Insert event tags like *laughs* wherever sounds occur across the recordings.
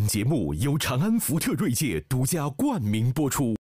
本节目由长安福特锐界独家冠名播出。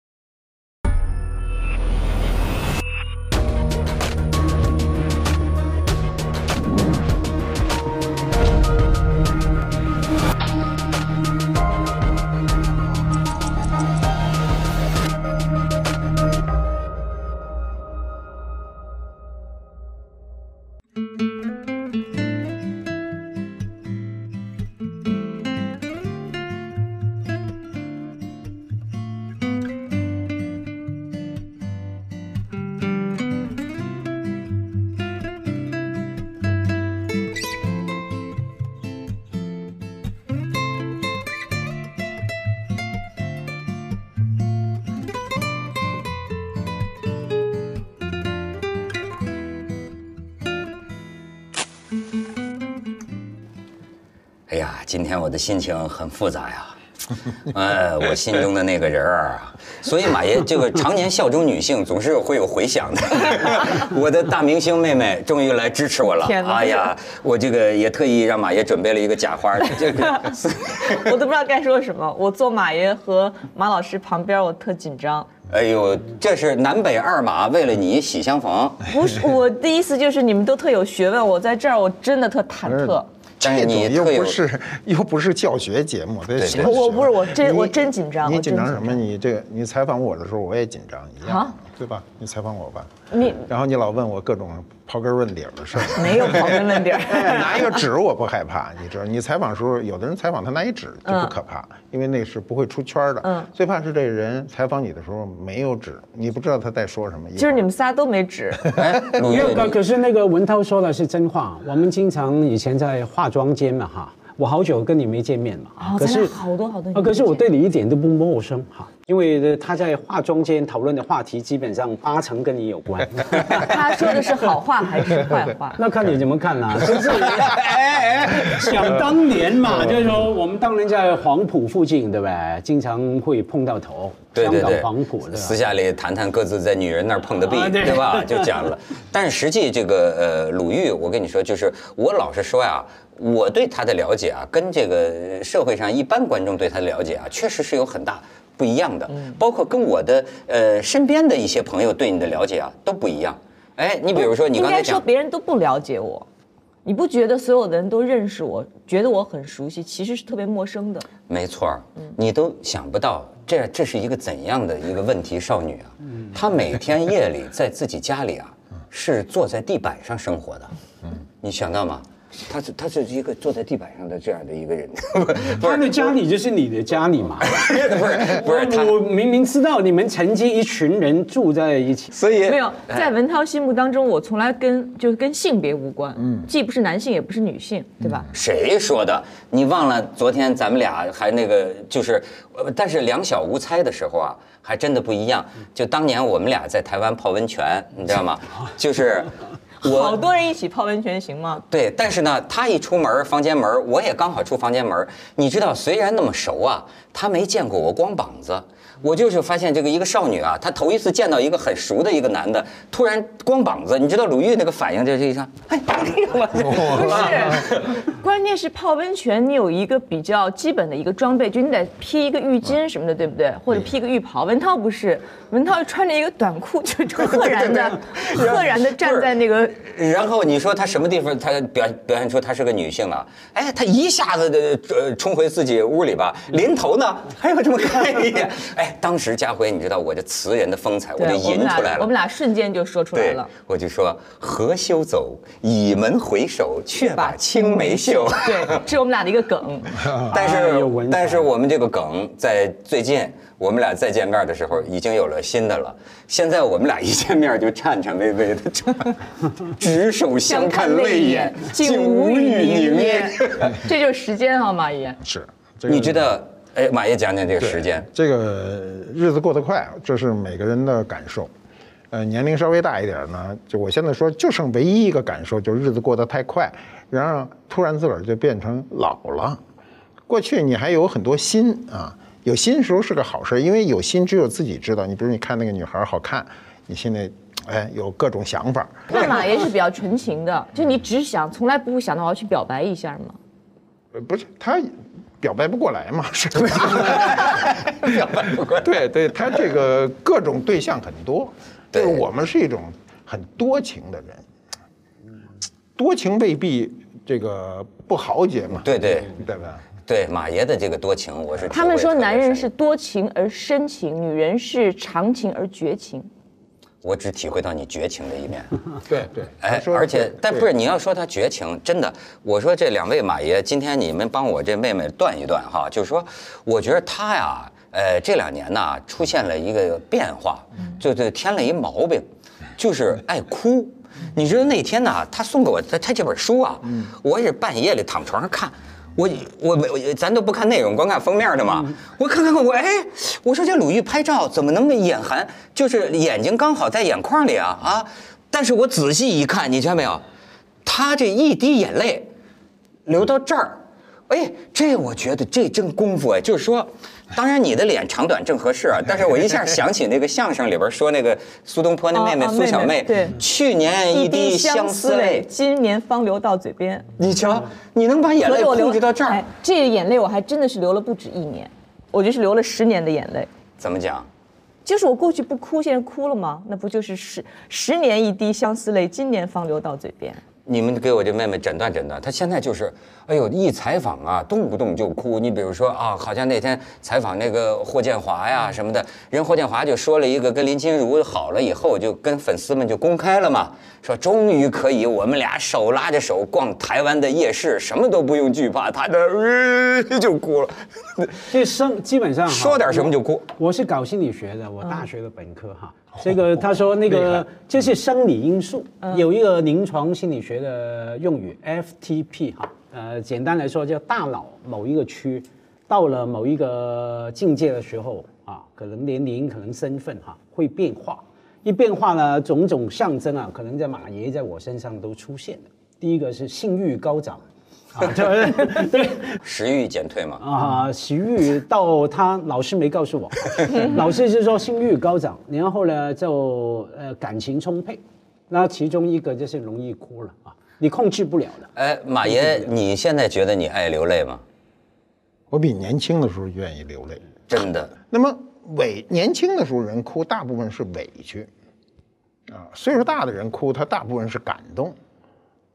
心情很复杂呀。*laughs* 哎，我心中的那个人儿啊，所以马爷这个常年效忠女性，总是会有回响的。*laughs* 我的大明星妹妹终于来支持我了。天哪哎呀，我这个也特意让马爷准备了一个假花，*laughs* 这个我都不知道该说什么。我坐马爷和马老师旁边，我特紧张。哎呦，这是南北二马为了你喜相逢。不是，我的意思就是你们都特有学问，我在这儿我真的特忐忑。这种又不是又不是教学节目，得学对我不是我真你我真紧张你紧张什么？你这个你采访我的时候，我也紧张一样啊，对吧？你采访我吧，你然后你老问我各种刨根问底儿的事儿。*laughs* 没有刨根问底儿。*laughs* 拿一个纸我不害怕，你知道，你采访的时候，有的人采访他拿一纸就不可怕，因为那是不会出圈的。嗯最怕是这人采访你的时候没有纸，你不知道他在说什么。就是你们仨都没纸，没有，可可是那个文涛说的是真话。我们经常以前在化妆间嘛，哈，我好久跟你没见面了，哦咱俩好多好多可是我对你一点都不陌生哈，因为他在化妆间讨论的话题基本上八成跟你有关。*laughs* *laughs* 他说的是好话还是坏话？那看你怎么看啦、就 *laughs* 是哎哎，想当年嘛，就是说我们当年在黄埔附近，对不对？经常会碰到头，香对对对，港黄埔的？私下里谈谈各自在女人那儿碰的壁，啊对对吧？就讲了。但是实际这个呃，鲁豫，我跟你说，就是我老实说呀，我对他的了解啊，跟这个社会上一般观众对他的了解啊，确实是有很大不一样的。嗯包括跟我的呃身边的一些朋友对你的了解啊，都不一样。哎，你比如说你应该说刚才讲，别人都不了解我，你不觉得所有的人都认识我，觉得我很熟悉，其实是特别陌生的。没错儿，你都想不到，这这是一个怎样的一个问题少女啊？她每天夜里在自己家里啊，是坐在地板上生活的。你想到吗？她是他是一个坐在地板上的这样的一个人，不 *laughs* 他是的家里就是你的家里嘛。*laughs* 不是不是她，我明明知道你们曾经一群人住在一起，所以没有，在文涛心目当中，我从来跟就是跟性别无关，嗯，既不是男性，也不是女性，对吧？谁说的？你忘了昨天咱们俩还那个就是，呃但是两小无猜的时候啊，还真的不一样。就当年我们俩在台湾泡温泉，你知道吗？就是我好多人一起泡温泉行吗？对，但是呢，他一出门房间门，我也刚好出房间门。你知道，虽然那么熟啊，他没见过我光膀子。我就是发现这个一个少女啊，她头一次见到一个很熟的一个男的，突然光膀子，你知道鲁豫那个反应就是一上，哎，我 *laughs* 不是，关键是泡温泉，你有一个比较基本的一个装备，就你得披一个浴巾什么的，对不对？或者披个浴袍。文涛不是，文涛穿着一个短裤，就 *laughs* 赫然的、赫然的站在那个。然后你说他什么地方，他表表现出他是个女性啊？哎，他一下子的呃冲回自己屋里吧，临头呢还有这么看一眼，哎，当时家辉，你知道我这词人的风采，我就吟出来了我们。俩瞬间就说出来了。，我就说何休走，倚门回首，却把青梅嗅。对，这是我们俩的一个梗。*laughs* 但哎是但是我们这个梗在最近我们俩再见面的时候已经有了新的了。现在我们俩一见面就颤颤巍巍的，执手相看泪眼，竟无语凝噎。这就是时间啊，马爷。是，这个你知道？哎，马爷讲讲这个时间。这个日子过得快，这是每个人的感受。呃，年龄稍微大一点呢，就我现在说，就剩唯一一个感受，就是日子过得太快，然后突然自个儿就变成老了。过去你还有很多心啊，有心时候是个好事，因为有心只有自己知道。你比如你看那个女孩好看，你现在哎有各种想法，那马爷是比较纯情的，就你只想，从来不会想到我要去表白一下吗？呃不是他，表白不过来嘛，是吧？*laughs* 表白不过来对对，他这个各种对象很多，就对是我们是一种很多情的人，多情未必这个不豪杰嘛，对对对吧？对马爷的这个多情，我是他们说男人是多情而深情，女人是长情而绝情。我只体会到你绝情的一面。对 *laughs* 对，哎而且但不是你要说他绝情，真的，我说这两位马爷，今天你们帮我这妹妹断一断哈，就是说，我觉得他呀，呃，这两年呢出现了一个变化，就就添了一毛病，就是爱哭。你知道那天呢，他送给我他他这本书啊，我也是半夜里躺床上看。我我我咱都不看内容，光看封面的嘛。我看看看我哎，我说这鲁豫拍照怎么能眼含，就是眼睛刚好在眼眶里啊啊！但是我仔细一看，你知道没有？他这一滴眼泪流到这儿，哎，这我觉得这真功夫哎，就是说，当然你的脸长短正合适啊，*laughs* 但是我一下想起那个相声里边说那个苏东坡那妹妹苏小妹，对去年一滴相思泪，今年方流到嘴边。你瞧，你能把眼泪控制到这儿哎，，这个眼泪我还真的是流了不止一年，我就是流了十年的眼泪。怎么讲？就是我过去不哭，现在哭了吗？那不就是十十年一滴相思泪，今年方流到嘴边？你们给我这妹妹诊断诊断，她现在就是，哎呦，一采访啊，动不动就哭。你比如说啊，好像那天采访那个霍建华呀什么的，人霍建华就说了一个跟林心如好了以后，就跟粉丝们就公开了嘛，说终于可以我们俩手拉着手逛台湾的夜市，什么都不用惧怕，他的、呃、*laughs* 就哭了，*laughs* 这生基本上说点什么就哭。我是搞心理学的，我大学的本科哈。这个他说那个这是生理因素，有一个临床心理学的用语 FTP 哈，呃，简单来说叫大脑某一个区到了某一个境界的时候啊，可能年龄、可能身份哈会变化，一变化呢，种种象征啊，可能在马爷在我身上都出现了。第一个是性欲高涨，啊，*laughs* 对对。食欲减退嘛，啊，食欲到他老师没告诉我，*laughs* 老师是说性欲高涨，然后呢就呃感情充沛，那其中一个就是容易哭了啊，你控制不了的。哎，马爷，你现在觉得你爱流泪吗？我比年轻的时候愿意流泪。真的，*laughs* 那么委年轻的时候人哭，大部分是委屈，啊，岁数大的人哭，他大部分是感动，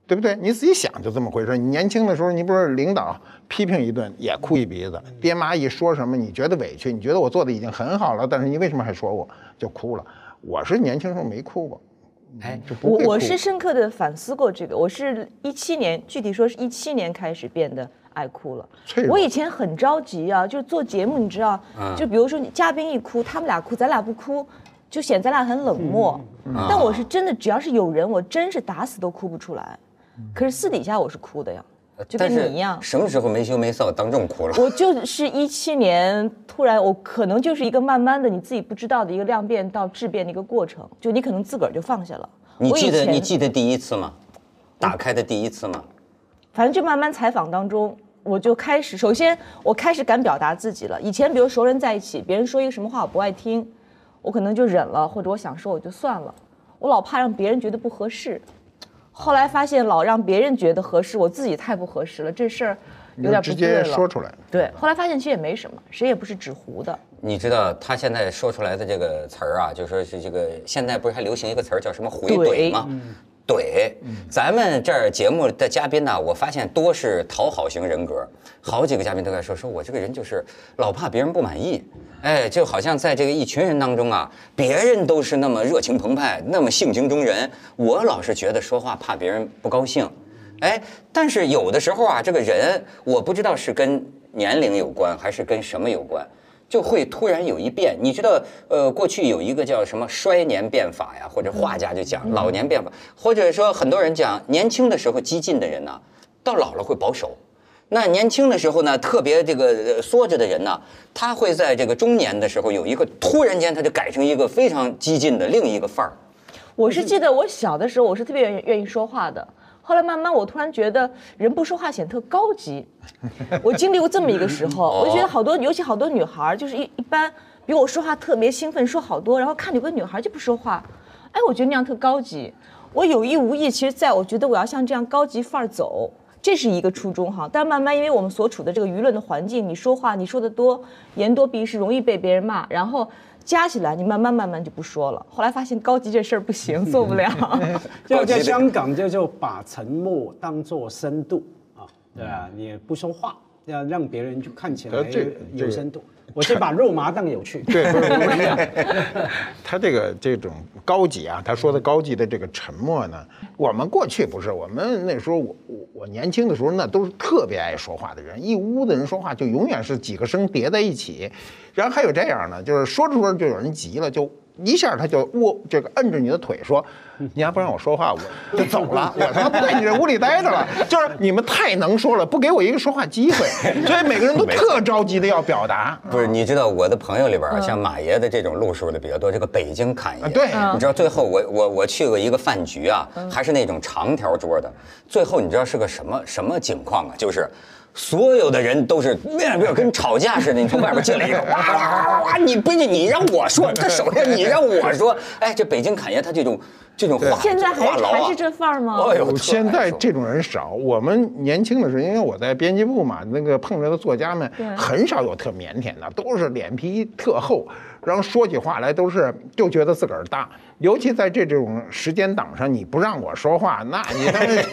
对不对？你自己想就这么回事。你年轻的时候，你不是领导批评一顿也哭一鼻子，爹妈一说什么，你觉得委屈，你觉得我做的已经很好了，但是你为什么还说我，就哭了。我是年轻时候没哭过，哎，我我是深刻的反思过这个，我是一七年，具体说是一七年开始变得爱哭了我以前很着急啊，就是做节目，你知道，就比如说你嘉宾一哭，他们俩哭，咱俩不哭，就显咱俩很冷漠。但我是真的，只要是有人，我真是打死都哭不出来。可是私底下我是哭的呀，就跟你一样。什么时候没羞没臊当众哭了？我就是一七年突然，我可能就是一个慢慢的你自己不知道的一个量变到质变的一个过程，就你可能自个儿就放下了。你记得你记得第一次吗？打开的第一次吗？反正就慢慢采访当中，我就开始，首先我开始敢表达自己了。以前比如熟人在一起，别人说一个什么话我不爱听，我可能就忍了，或者我想说我就算了，我老怕让别人觉得不合适。后来发现老让别人觉得合适，我自己太不合适了，这事儿有点不直接对了。说出来。对，后来发现其实也没什么，谁也不是纸糊的。你知道他现在说出来的这个词儿啊，就说是这个现在不是还流行一个词儿叫什么回怼怼吗？怼，咱们这儿节目的嘉宾呢，我发现多是讨好型人格，好几个嘉宾都在说，说我这个人就是老怕别人不满意，哎，就好像在这个一群人当中啊，别人都是那么热情澎湃，那么性情中人，我老是觉得说话怕别人不高兴，哎，但是有的时候啊，这个人我不知道是跟年龄有关，还是跟什么有关。就会突然有一变。你知道，呃，过去有一个叫什么衰年变法呀，或者画家就讲老年变法，或者说很多人讲年轻的时候激进的人呢，到老了会保守。那年轻的时候呢，特别这个缩着的人呢，他会在这个中年的时候有一个突然间他就改成一个非常激进的另一个范儿。我是记得我小的时候，我是特别愿意愿意说话的。后来慢慢，我突然觉得人不说话显得特高级。我经历过这么一个时候，*laughs* 我就觉得好多，尤其好多女孩儿，就是一一般比我说话特别兴奋，说好多，然后看有个女孩儿就不说话，哎，我觉得那样特高级。我有意无意，其实在我觉得我要像这样高级范儿走，这是一个初衷哈。但慢慢因为我们所处的这个舆论的环境，你说话你说的多，言多必失，容易被别人骂，然后。加起来，你慢慢慢慢就不说了。后来发现高级这事儿不行，*laughs* 做不了。*laughs* 就在香港，就就把沉默当做深度啊，对啊，你不说话，要让别人就看起来有深度。我是把肉麻当有趣。对，他这个这种高级啊，他说的高级的这个沉默呢，我们过去不是，我们那时候我我我年轻的时候，那都是特别爱说话的人，一屋子人说话就永远是几个声叠在一起。然后还有这样呢，就是说着说着就有人急了，就一下他就握这个摁着你的腿说：“你还不让我说话，我就走了，我他妈不在你这屋里待着了。”就是你们太能说了，不给我一个说话机会，所以每个人都特着急的要表达。不是，你知道我的朋友里边，像马爷的这种路数的比较多，这个北京侃爷。对，你知道最后我我我去过一个饭局啊，还是那种长条桌的，最后你知道是个什么什么情况啊？就是。所有的人都是面边跟吵架似的，你从外边进来一个，哇 *laughs* 哇哇！你不是你让我说，这首先你让我说，哎，这北京侃爷他这种这种话，现在还还是这范儿吗？哎呦，现在这种人少。我们年轻的时候，因为我在编辑部嘛，那个碰着的作家们很少有特腼腆的，都是脸皮特厚。然后说起话来都是就觉得自个儿大，尤其在这种时间档上，你不让我说话，那你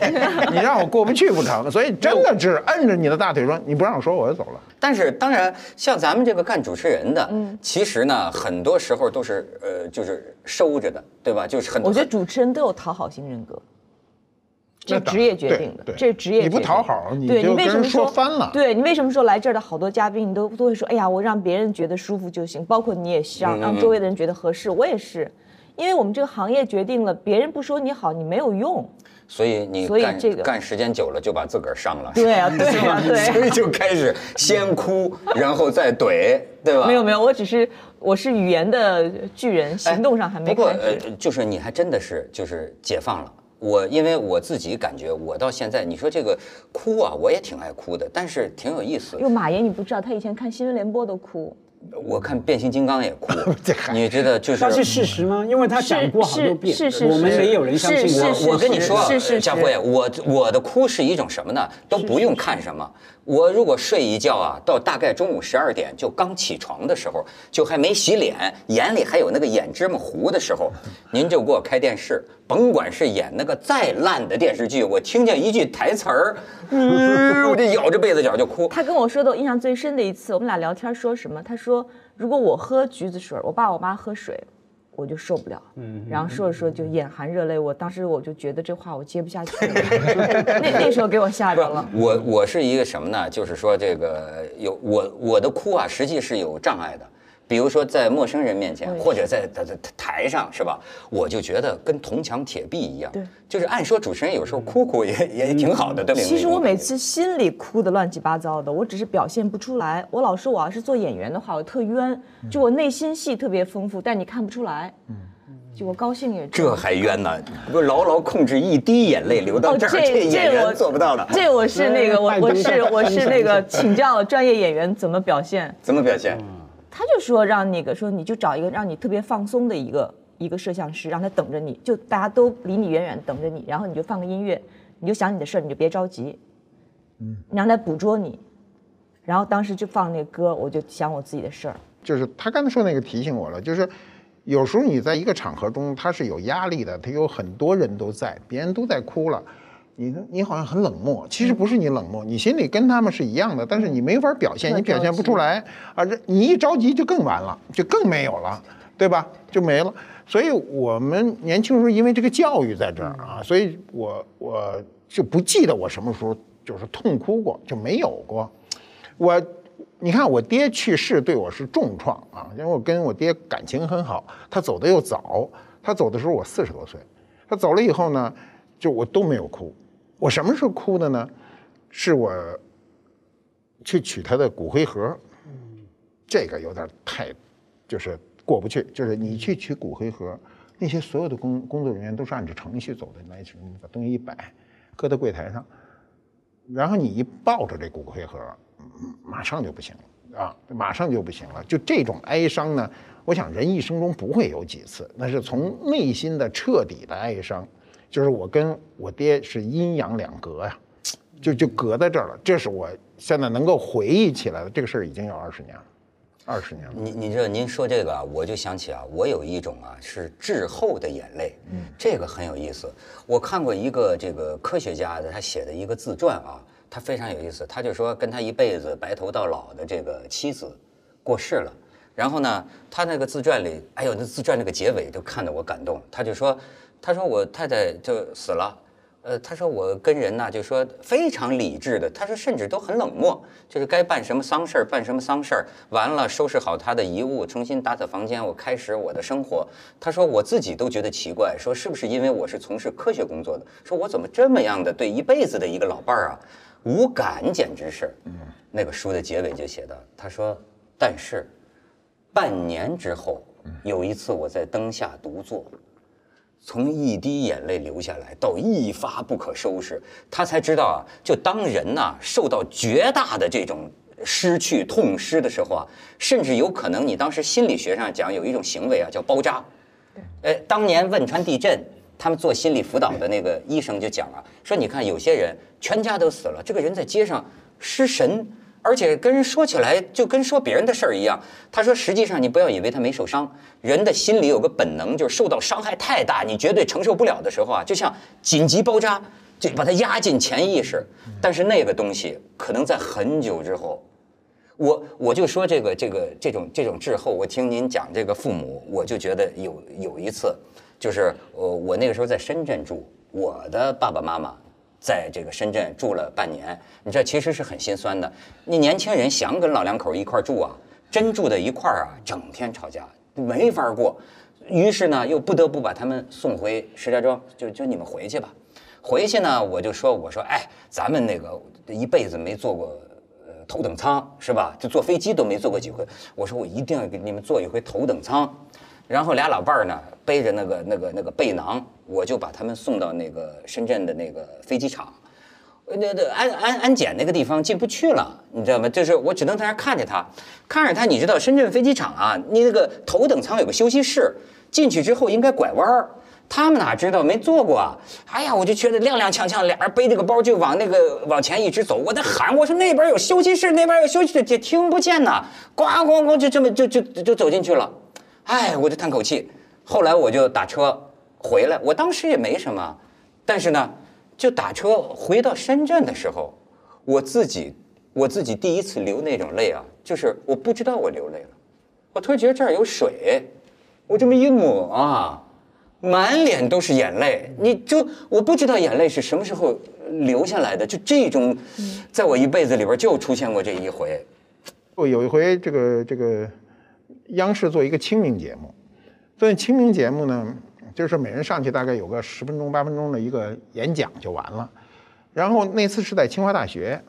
*laughs* 你让我过不去不成？所以真的是摁着你的大腿说你不让我说我就走了。但是当然，像咱们这个干主持人的，嗯，其实呢，很多时候都是呃，就是收着的，对吧？就是很。我觉得主持人都有讨好型人格。这职业决定的，这职业你不讨好，你对你为什么说翻了。对你为什么说来这儿的好多嘉宾，你都都会说，哎呀，我让别人觉得舒服就行，包括你也希望让周围的人觉得合适。我也是，因为我们这个行业决定了，别人不说你好，你没有用。所以你所以这个干时间久了就把自个儿伤了。对啊，*laughs* 对啊，对。所以就开始先哭，然后再怼，对吧？没有没有，我只是我是语言的巨人，行动上还没。不过呃，就是你还真的是就是解放了。我因为我自己感觉，我到现在你说这个哭啊，我也挺爱哭的，但是挺有意思。哟，马爷你不知道，他以前看新闻联播都哭。我看变形金刚也哭，*laughs* 你知道就是。那是事实吗？因为他讲过好多遍，是是是，我们没有人相信我。我跟你说，佳慧，我我的哭是一种什么呢？都不用看什么。我如果睡一觉啊，到大概中午十二点就刚起床的时候，就还没洗脸，眼里还有那个眼芝麻糊的时候，您就给我开电视，甭管是演那个再烂的电视剧，我听见一句台词儿，我就咬着被子角就哭。他跟我说的我印象最深的一次，我们俩聊天说什么？他说如果我喝橘子水，我爸我妈喝水。我就受不了，嗯，然后说着说就眼含热泪，我当时我就觉得这话我接不下去，*laughs* 那那时候给我吓着了。我我是一个什么呢？就是说这个有我我的哭啊，实际是有障碍的。比如说在陌生人面前，或者在在台上，是吧？我就觉得跟铜墙铁壁一样。对，就是按说主持人有时候哭哭也也挺好的，对不对？其实我每次心里哭的乱七八糟的，我只是表现不出来。我老说我要是做演员的话，我特冤，就我内心戏特别丰富，但你看不出来。嗯，就我高兴也这还冤呢？不牢牢控制一滴眼泪流到这儿，这演员做不到的。这我是那个我 *laughs* 我是我是那个请教专业演员怎么表现？怎么表现？他就说让那个说你就找一个让你特别放松的一个一个摄像师，让他等着你，就大家都离你远远等着你，然后你就放个音乐，你就想你的事儿，你就别着急，嗯，让他捕捉你，然后当时就放那个歌，我就想我自己的事儿。就是他刚才说那个提醒我了，就是有时候你在一个场合中他是有压力的，他有很多人都在，别人都在哭了。你你好像很冷漠，其实不是你冷漠，你心里跟他们是一样的，但是你没法表现，你表现不出来啊！这你一着急就更完了，就更没有了，对吧？就没了。所以我们年轻时候因为这个教育在这儿啊，所以我我就不记得我什么时候就是痛哭过，就没有过。我你看我爹去世对我是重创啊，因为我跟我爹感情很好，他走的又早，他走的时候我四十多岁，他走了以后呢，就我都没有哭。我什么时候哭的呢？是我去取他的骨灰盒，这个有点太，就是过不去。就是你去取骨灰盒，那些所有的工工作人员都是按照程序走的，来把东西一摆，搁在柜台上，然后你一抱着这骨灰盒，马上就不行了啊，马上就不行了。就这种哀伤呢，我想人一生中不会有几次，那是从内心的彻底的哀伤。就是我跟我爹是阴阳两隔呀，就就隔在这儿了。这是我现在能够回忆起来的，这个事儿已经有二十年了，二十年了。你你知道您说这个啊，我就想起啊，我有一种啊是滞后的眼泪，嗯，这个很有意思。我看过一个这个科学家的他写的一个自传啊，他非常有意思。他就说跟他一辈子白头到老的这个妻子过世了，然后呢，他那个自传里，哎呦，那自传那个结尾就看得我感动。他就说，他说我太太就死了。呃，他说我跟人呢，就说非常理智的，他说甚至都很冷漠，就是该办什么丧事儿办什么丧事儿，完了收拾好他的遗物，重新打扫房间，我开始我的生活。他说我自己都觉得奇怪，说是不是因为我是从事科学工作的，说我怎么这么样的对一辈子的一个老伴儿啊无感，简直是。嗯，那个书的结尾就写的，他说，但是半年之后，有一次我在灯下独坐。从一滴眼泪流下来到一发不可收拾，他才知道啊，就当人呐受到绝大的这种失去痛失的时候啊，甚至有可能你当时心理学上讲有一种行为啊叫包扎。哎，当年汶川地震，他们做心理辅导的那个医生就讲啊，说你看有些人全家都死了，这个人在街上失神。而且跟人说起来就跟说别人的事儿一样。他说：“实际上你不要以为他没受伤，人的心里有个本能，就是受到伤害太大，你绝对承受不了的时候啊，就像紧急包扎，就把它压进潜意识。但是那个东西可能在很久之后，我我就说这个这个这种这种滞后。我听您讲这个父母，我就觉得有有一次，就是呃我那个时候在深圳住，我的爸爸妈妈。”在这个深圳住了半年，你知道其实是很心酸的。你年轻人想跟老两口一块住啊，真住在一块儿啊，整天吵架，没法过。于是呢，又不得不把他们送回石家庄，就就你们回去吧。回去呢，我就说，我说，哎，咱们那个一辈子没坐过头等舱是吧？就坐飞机都没坐过几回。我说我一定要给你们坐一回头等舱。然后俩老伴儿呢，背着那个那个那个背囊，我就把他们送到那个深圳的那个飞机场，那那安安安检那个地方进不去了，你知道吗？就是我只能在那看着他，看着他。你知道深圳飞机场啊，你那个头等舱有个休息室，进去之后应该拐弯儿，他们哪知道没坐过啊？哎呀，我就觉得踉踉跄跄，俩人背着个包就往那个往前一直走，我在喊，我说那边有休息室，那边有休息室，也听不见呐，咣咣咣就这么就就就走进去了。哎，我就叹口气。后来我就打车回来，我当时也没什么，但是呢，就打车回到深圳的时候，我自己我自己第一次流那种泪啊，就是我不知道我流泪了，我突然觉得这儿有水，我这么一抹啊，满脸都是眼泪。你就我不知道眼泪是什么时候流下来的，就这种，在我一辈子里边就出现过这一回。我有一回这个这个。央视做一个清明节目，做清明节目呢，就是每人上去大概有个十分钟八分钟的一个演讲就完了。然后那次是在清华大学，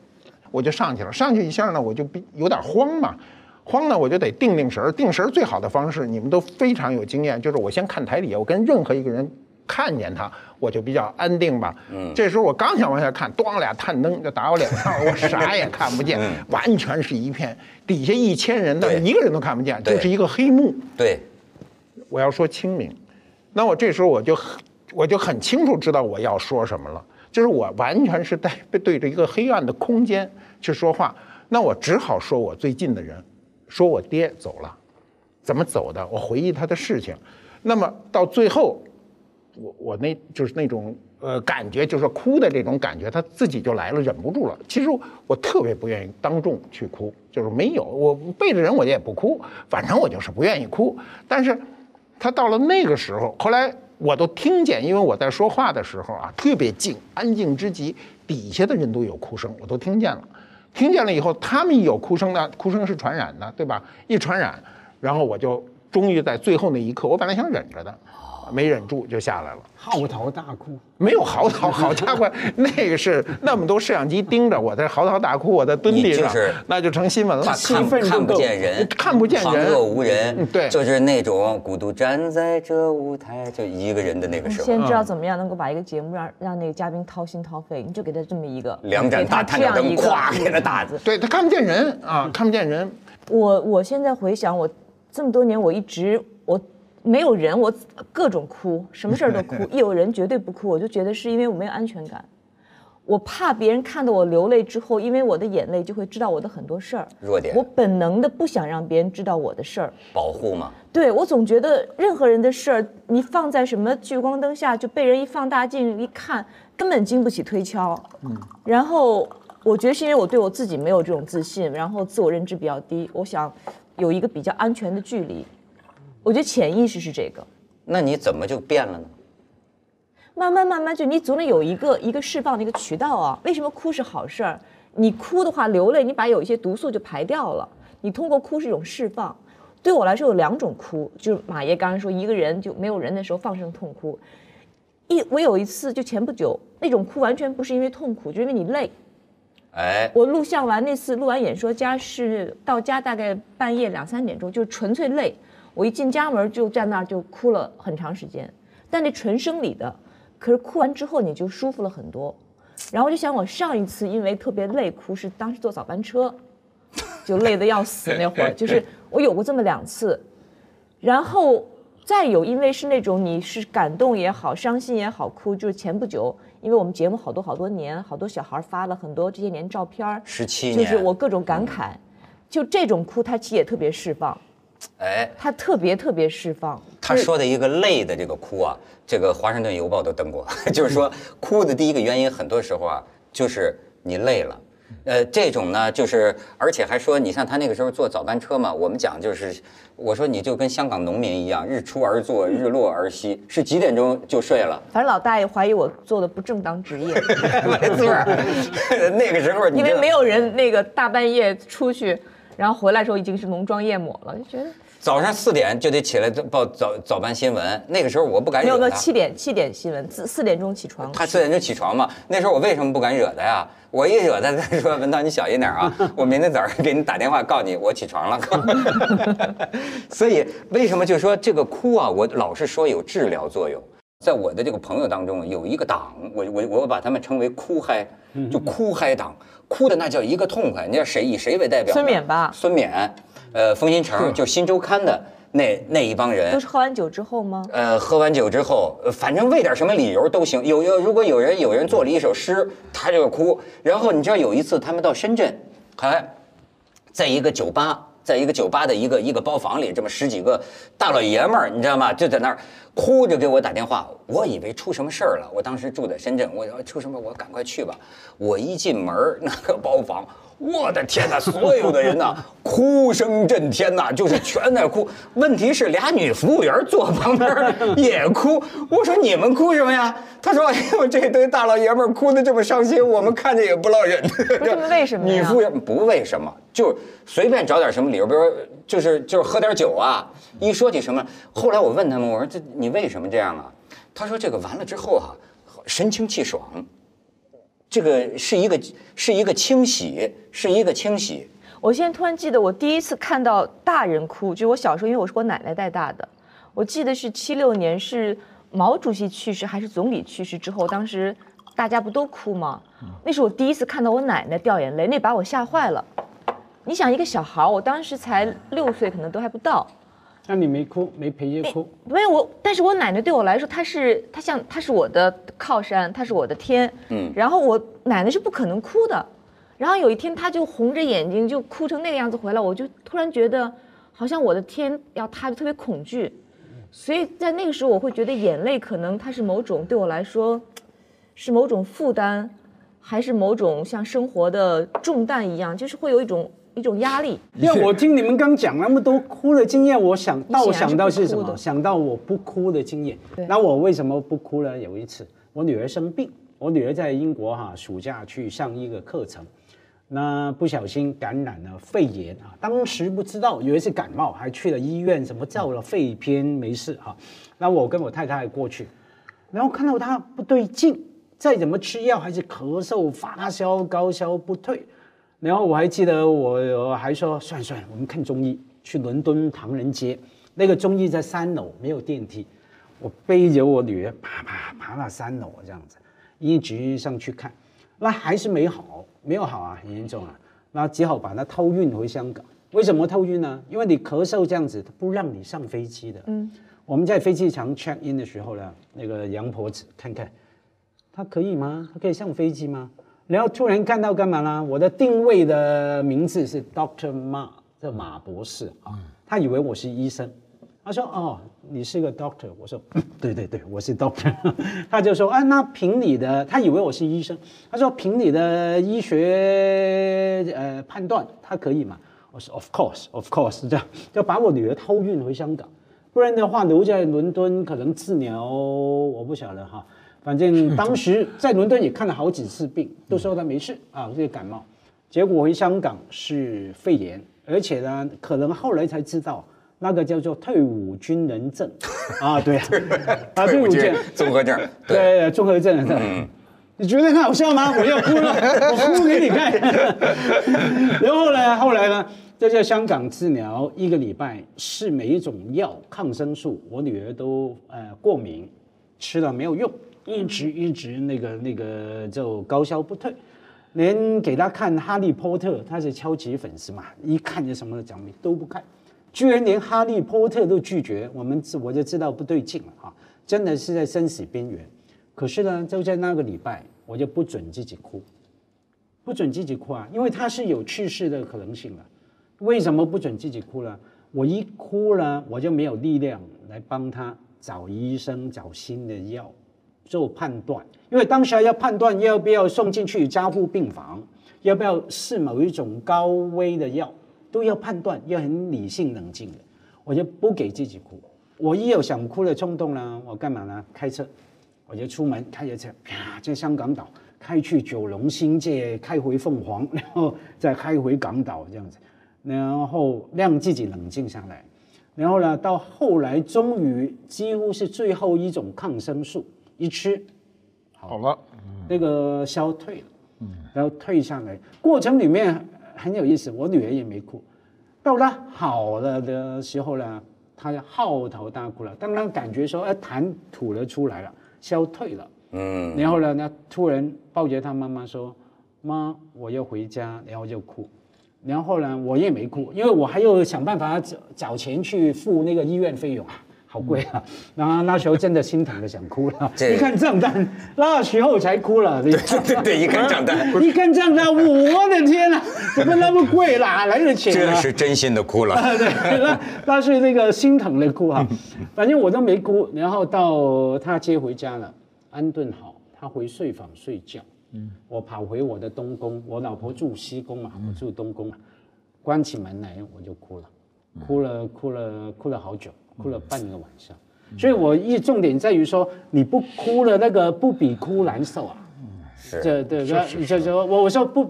我就上去了。上去一下呢，我就有点慌嘛，慌呢我就得定定神儿。定神儿最好的方式，你们都非常有经验，就是我先看台底下，我跟任何一个人。看见他，我就比较安定吧。嗯，这时候我刚想往下看，咣俩探灯就打我脸上，我 *laughs* 啥也看不见，完全是一片底下一千人，但一个人都看不见，就是一个黑幕。对，我要说清明，那我这时候我就我就很清楚知道我要说什么了，就是我完全是在对着一个黑暗的空间去说话，那我只好说我最近的人，说我爹走了，怎么走的？我回忆他的事情，那么到最后。我我那就是那种呃感觉，就是哭的这种感觉，他自己就来了，忍不住了。其实我特别不愿意当众去哭，就是没有我背着人我也不哭，反正我就是不愿意哭。但是，他到了那个时候，后来我都听见，因为我在说话的时候啊，特别静，安静之极，底下的人都有哭声，我都听见了。听见了以后，他们有哭声呢，哭声是传染的，对吧？一传染，然后我就终于在最后那一刻，我本来想忍着的。没忍住就下来了，嚎啕大哭。没有嚎啕，好家伙，那个是那么多摄像机盯着我在嚎啕大哭，我在蹲地上，那就成新闻了。看看不见人，看不见人，旁若无人。对，就是那种孤独站在这舞台，就一个人的那个时候。先知道怎么样能够把一个节目让让那个嘉宾掏心掏肺，你就给他这么一个两盏大探照灯，咵给他打子。对他看不见人啊，看不见人。我我现在回想，我这么多年我一直我。没有人，我各种哭，什么事儿都 *laughs* 哭。一有人绝对不哭，我就觉得是因为我没有安全感。我怕别人看到我流泪之后，因为我的眼泪就会知道我的很多事儿，弱点我本能的不想让别人知道我的事儿。保护嘛，对我总觉得任何人的事儿，你放在什么聚光灯下，就被人一放大镜一看，根本经不起推敲。嗯，然后我觉得是因为我对我自己没有这种自信，然后自我认知比较低，我想有一个比较安全的距离。我觉得潜意识是这个。那你怎么就变了呢？慢慢慢慢就你总得有一个一个释放的一个渠道啊。为什么哭是好事儿？你哭的话流泪，你把有一些毒素就排掉了。你通过哭是一种释放。对我来说有两种哭，就是马爷刚刚说一个人就没有人的时候放声痛哭。一我有一次就前不久那种哭完全不是因为痛苦，就因为你累。哎，我录像完那次录完演说家是到家大概半夜两三点钟，就是纯粹累。我一进家门就站那儿就哭了很长时间，但那纯生理的。可是哭完之后你就舒服了很多，然后我就想我上一次因为特别累哭是当时坐早班车，*laughs* 就累得要死那会儿，*laughs* 就是我有过这么两次，然后再有因为是那种你是感动也好伤心也好哭，就是前不久因为我们节目好多好多年，好多小孩发了很多这些年照片儿，十七年，就是我各种感慨，就这种哭它其实也特别释放，哎，他特别特别释放。他说的一个累的这个哭啊，这个《华盛顿邮报》都登过，*laughs* 就是说哭的第一个原因，很多时候啊，就是你累了。呃，这种呢，就是而且还说，你像他那个时候坐早班车嘛，我们讲就是，我说你就跟香港农民一样，日出而作，日落而息，是几点钟就睡了。反正老大爷怀疑我做的不正当职业，*laughs* 没错儿，*laughs* 那个时候你因为没有人那个大半夜出去，然后回来的时候已经是浓妆艳抹了，就觉得早上四点就得起来报早早班新闻，那个时候我不敢没有没有。七点七点新闻，四四点钟起床。他四点钟起床嘛，那时候我为什么不敢惹他呀？我一惹他，他说文涛你小心点啊，*laughs* 我明天早上给你打电话告你我起床了。*laughs* 所以为什么就说这个哭啊，我老是说有治疗作用。在我的这个朋友当中，有一个党，我我我把他们称为哭嗨，就哭嗨党，哭的那叫一个痛快。你知道谁以谁为代表？孙冕吧孙冕，呃，冯新成，就《新周刊》的那那一帮人都，是喝完酒之后吗？呃，喝完酒之后，呃反正为点什么理由都行。有有，如果有人有人做了一首诗，他就哭。然后你知道有一次他们到深圳，还在一个酒吧，在一个酒吧的一个一个包房里，这么十几个大老爷们儿，你知道吗？就在那儿哭着给我打电话，我以为出什么事儿了。我当时住在深圳，我说出什么，我赶快去吧。我一进门儿那个包房。*laughs* 我的天哪！所有的人呐，*laughs* 哭声震天呐，就是全在哭。问题是俩女服务员坐旁边儿 *laughs* 也哭。我说你们哭什么呀？他说：“哎呦，这堆大老爷们儿哭得这么伤心，我们看着也不落忍。”为什么女服务员不为什么，就随便找点什么理由，比如说就是就是喝点酒啊。一说起什么，后来我问他们，我说这你为什么这样啊？他说这个完了之后啊、神清气爽。这个是一个是一个清洗，是一个清洗。我现在突然记得，我第一次看到大人哭，就我小时候，因为我是我奶奶带大的，我记得是七六年，是毛主席去世还是总理去世之后，当时大家不都哭吗？那是我第一次看到我奶奶掉眼泪，那把我吓坏了。你想，一个小孩，我当时才六岁，可能都还不到，那你没哭，没陪着哭，没有我，但是我奶奶对我来说，她是她像她是我的靠山，她是我的天，嗯。然后我奶奶是不可能哭的，然后有一天她就红着眼睛就哭成那个样子回来，我就突然觉得好像我的天要塌，就特别恐惧，所以在那个时候我会觉得眼泪可能它是某种对我来说是某种负担，还是某种像生活的重担一样，就是会有一种一种压力。*laughs* 因为我听你们刚讲那么多哭的经验，我想到你显然是想到是什么？想到我不哭的经验。那我为什么不哭呢？有一次我女儿生病，我女儿在英国哈、暑假去上一个课程，那不小心感染了肺炎啊，当时不知道以为是感冒，还去了医院，什么照了肺片没事哈、那我跟我太太过去，然后看到她不对劲，再怎么吃药还是咳嗽、发烧、高烧不退。然后我还记得我我还说算了算了，我们看中医，去伦敦唐人街，那个中医在三楼，没有电梯，我背着我女儿爬爬爬到三楼这样子，一直上去看，那还是没好，没有好啊，很严重啊，那只好把它偷运回香港。为什么偷运呢？因为你咳嗽这样子，他不让你上飞机的。嗯，我们在飞机场 check in 的时候呢，那个杨婆子看看，她可以吗？她可以上飞机吗？然后突然看到干嘛呢？我的定位的名字是 Doctor 马，这马博士啊，他以为我是医生。他说：“哦，你是个 doctor。”我说：“对对对，我是 doctor。*laughs* ”他就说：“啊，那凭你的，他以为我是医生。他说凭你的医学呃判断，他可以吗？”我说：“Of course, of course。”这样就把我女儿偷运回香港，不然的话留在伦敦可能治疗，我不晓得哈。反正当时在伦敦也看了好几次病，都说他没事啊，这个感冒。结果回香港是肺炎，而且呢，可能后来才知道。那个叫做退伍军人证，啊，对啊，啊，退伍军 *laughs* 综合症，对，综合症。嗯，你觉得很好笑吗？我要哭了，我哭给你看。*laughs* 然后呢，后来呢，在在香港治疗一个礼拜，试每一种药，抗生素，我女儿都呃过敏，吃了没有用，一直一直那个那个就高烧不退，连给他看《哈利波特》，他是超级粉丝嘛，一看就什么奖励都不看。居然连哈利波特都拒绝，我们我就知道不对劲了哈，真的是在生死边缘。可是呢，就在那个礼拜，我就不准自己哭，不准自己哭啊，因为他是有去世的可能性了。为什么不准自己哭呢？我一哭了，我就没有力量来帮他找医生、找新的药做判断，因为当时要判断要不要送进去加护病房，要不要试某一种高危的药。都要判断，要很理性冷静的，我就不给自己哭。我一有想哭的冲动呢，我干嘛呢？开车，我就出门开着车，啪，在香港岛开去九龙新界，开回凤凰，然后再开回港岛这样子，然后让自己冷静下来。然后呢，到后来终于几乎是最后一种抗生素一吃，好了，那个消退了，嗯，然后退下来，过程里面。很有意思，我女儿也没哭，到她好了的时候呢，她就嚎啕大哭了。当她感觉说，哎，痰吐了出来了，消退了，嗯，然后呢，她突然抱着她妈妈说：“妈，我要回家。”然后就哭，然后呢，我也没哭，因为我还要想办法找找钱去付那个医院费用啊。好贵啊！然后那时候真的心疼的想哭了。*laughs* 一看账单，那时候才哭了。对对对，一看 *laughs* 账单，一看账单，我的天哪，怎么那么贵？哪来的钱啊？这是真心的哭了。*laughs* 对，那那是那个心疼的哭啊。反正我都没哭。然后到他接回家了，安顿好，他回睡房睡觉。嗯，我跑回我的东宫，我老婆住西宫嘛，我住东宫啊。关起门来我就哭了，哭了哭了哭了好久。哭了半个晚上，所以我一重点在于说，你不哭了，那个不比哭难受啊。是，对对对，就就我我说不，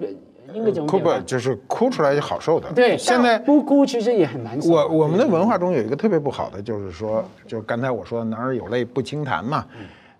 应该怎么哭不就是哭出来就好受的。对，现在不哭其实也很难受。我我们的文化中有一个特别不好的，就是说，就刚才我说“男儿有泪不轻弹”嘛。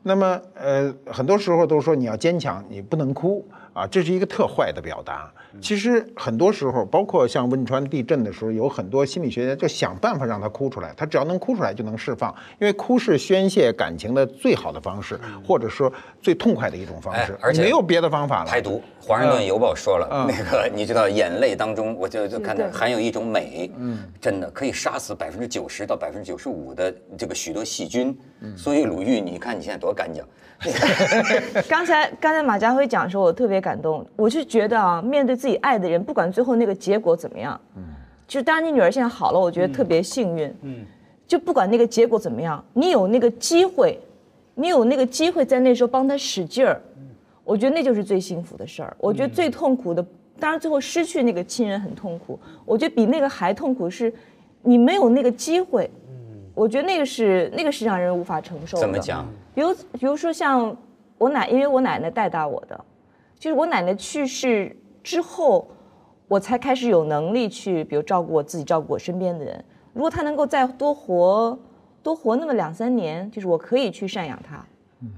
那么呃，很多时候都说你要坚强，你不能哭。啊，这是一个特坏的表达。其实很多时候，包括像汶川地震的时候，有很多心理学家就想办法让他哭出来。他只要能哭出来，就能释放，因为哭是宣泄感情的最好的方式，或者说最痛快的一种方式。而且没有别的方法了。排毒，《华盛顿邮报》说了，那个你知道，眼泪当中，我就就看到含有一种美，嗯，真的可以杀死百分之九十到百分之九十五的这个许多细菌。所以鲁豫，你看你现在多干净。*laughs* 刚才刚才马家辉讲的时候，我特别感动。我是觉得啊，面对自己爱的人，不管最后那个结果怎么样，嗯，就当然你女儿现在好了，我觉得特别幸运，嗯，就不管那个结果怎么样，你有那个机会，你有那个机会在那时候帮她使劲儿，我觉得那就是最幸福的事儿。我觉得最痛苦的，当然最后失去那个亲人很痛苦，我觉得比那个还痛苦是，你没有那个机会，嗯，我觉得那个是那个是让人无法承受的。怎么讲？比如，比如说像我奶，因为我奶奶带大我的，就是我奶奶去世之后，我才开始有能力去，比如照顾我自己，照顾我身边的人。如果他能够再多活，多活那么两三年，就是我可以去赡养他。嗯，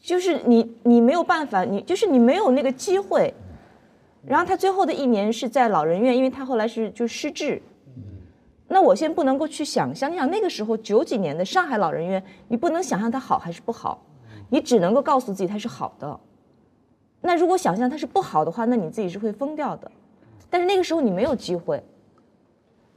就是你，你没有办法，你就是你没有那个机会。然后他最后的一年是在老人院，因为他后来是就失智。那我现在不能够去想象，你想那个时候九几年的上海老人院，你不能想象它好还是不好，你只能够告诉自己它是好的。那如果想象它是不好的话，那你自己是会疯掉的。但是那个时候你没有机会，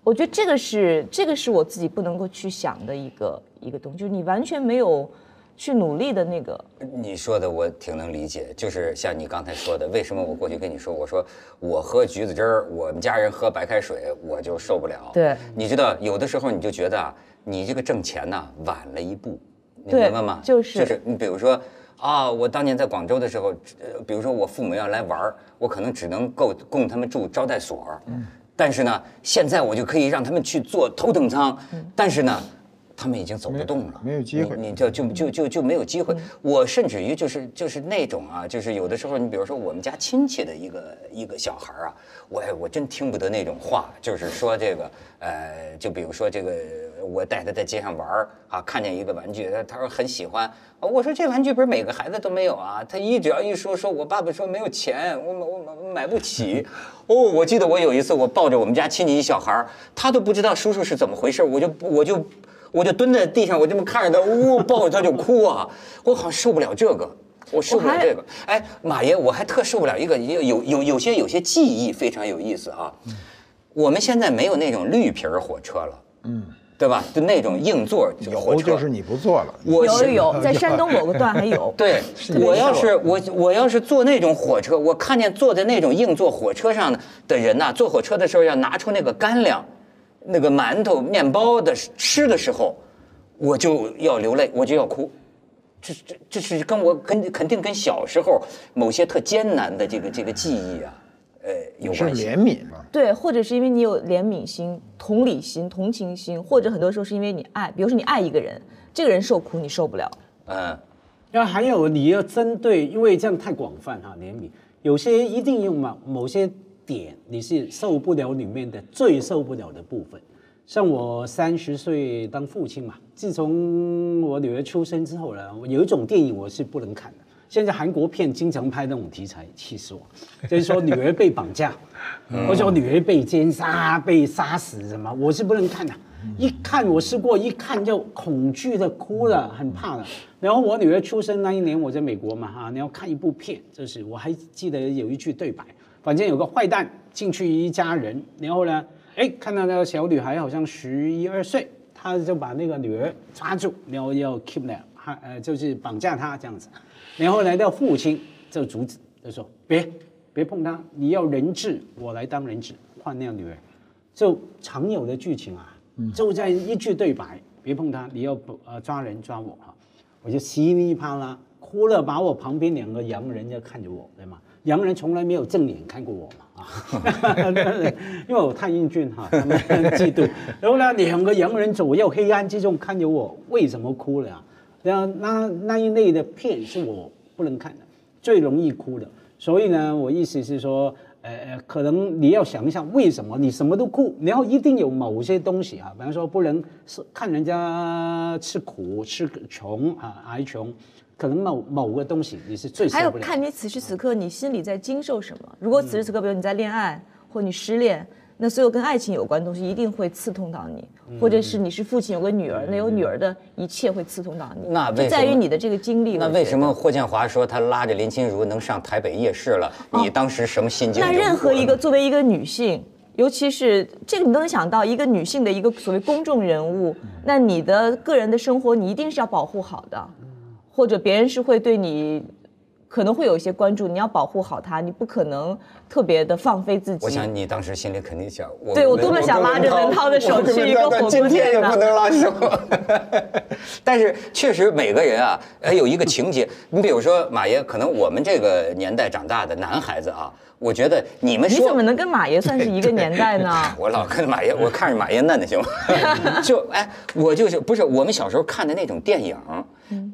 我觉得这个是这个是我自己不能够去想的一个一个东西，就是你完全没有，去努力的那个。你说的我挺能理解，就是像你刚才说的，为什么我过去跟你说，我说我喝橘子汁儿，我们家人喝白开水，我就受不了。对你知道有的时候你就觉得啊，你这个挣钱呐晚了一步，你明白吗？就是就是你比如说。啊，我当年在广州的时候，呃，比如说我父母要来玩儿，我可能只能够供他们住招待所，嗯，但是呢，现在我就可以让他们去坐头等舱，嗯。但是呢，他们已经走不动了，没有机会。你你就就就就就没有机会。我甚至于就是就是那种啊，就是有的时候，你比如说我们家亲戚的一个一个小孩儿啊，我我真听不得那种话，就是说这个呃，就比如说这个，我带他在街上玩儿啊，看见一个玩具，他他说很喜欢，啊我说这玩具不是每个孩子都没有啊，他一只要一说说我爸爸说没有钱，我买我买我买不起。*laughs* 哦，我记得我有一次我抱着我们家亲戚一小孩儿，他都不知道叔叔是怎么回事，我就我就。我就蹲在地上，我这么看着他，呜、抱着他就哭啊！我好像受不了这个，我受不了这个。哎，马爷，我还特受不了一个，有有有有些有些记忆非常有意思啊。我们现在没有那种绿皮儿火车了，嗯，对吧？就那种硬座火车，有就是你不坐了。我有有有，*laughs* 在山东某个段还有。*laughs* 对，*laughs* 我要是我我要是坐那种火车，我看见坐在那种硬座火车上的的人呐、坐火车的时候要拿出那个干粮，那个馒头、面包的吃的时候，我就要流泪，我就要哭。这这这是跟我跟肯定跟小时候某些特艰难的这个这个记忆啊，呃有是关系。怜悯嘛？对，或者是因为你有怜悯心、同理心、同情心，或者很多时候是因为你爱，比如说你爱一个人，这个人受苦你受不了，嗯，然后还有你要针对，因为这样太广泛哈，怜悯有些一定用嘛某些点你是受不了里面的最受不了的部分。像我三十岁当父亲嘛，自从我女儿出生之后呢，有一种电影我是不能看的。现在韩国片经常拍那种题材，气死我！就是说女儿被绑架，*laughs* 或者说女儿被奸杀、被杀死什么，我是不能看的。一看我试过，一看就恐惧的哭了，很怕的。*laughs* 然后我女儿出生那一年，我在美国嘛哈，你要看一部片，就是我还记得有一句对白，反正有个坏蛋进去一家人，然后呢，哎，看到那个小女孩好像十一二岁，他就把那个女儿抓住，然后要 kidnap，还呃就是绑架她这样子。然后来到父亲就阻止，就说别别碰他，你要人质，我来当人质换那个女儿。就常有的剧情啊，就在一句对白，别碰他，你要不呃抓人抓我哈，我就稀里啪啦哭了，把我旁边两个洋人就看着我，对吗？洋人从来没有正眼看过我嘛啊，*laughs* 因为我太英俊哈，他们嫉妒。然后呢，两个洋人左右黑暗之中看着我，为什么哭了啊？然后那那一类的片是我不能看的，最容易哭的。所以呢，我意思是说，呃呃，可能你要想一下，为什么你什么都哭，然后一定有某些东西啊，比方说不能是看人家吃苦、吃穷啊、挨穷，可能某某个东西你是最还有。看你此时此刻你心里在经受什么。如果此时此刻，比如你在恋爱，或你失恋，那所有跟爱情有关的东西一定会刺痛到你，或者是你是父亲有个女儿，那有女儿的一切会刺痛到你。那就在于你的这个经历。那为什么霍建华说他拉着林心如能上台北夜市了？你当时什么心境那？任何一个作为一个女性，尤其是这个你都能想到，一个女性的一个所谓公众人物，那你的个人的生活你一定是要保护好的，或者别人是会对你可能会有一些关注，你要保护好他，你不可能特别的放飞自己。我想你当时心里肯定想，我对我多么想拉着文涛的手去一个火锅今天也不能拉手。*laughs* 但是确实每个人啊，哎有一个情节，你比如说马爷，可能我们这个年代长大的男孩子啊，我觉得你们说你怎么能跟马爷算是一个年代呢？*laughs* 我老跟马爷，我看着马爷嫩的行吗？*laughs* 就哎，我就是不是我们小时候看的那种电影，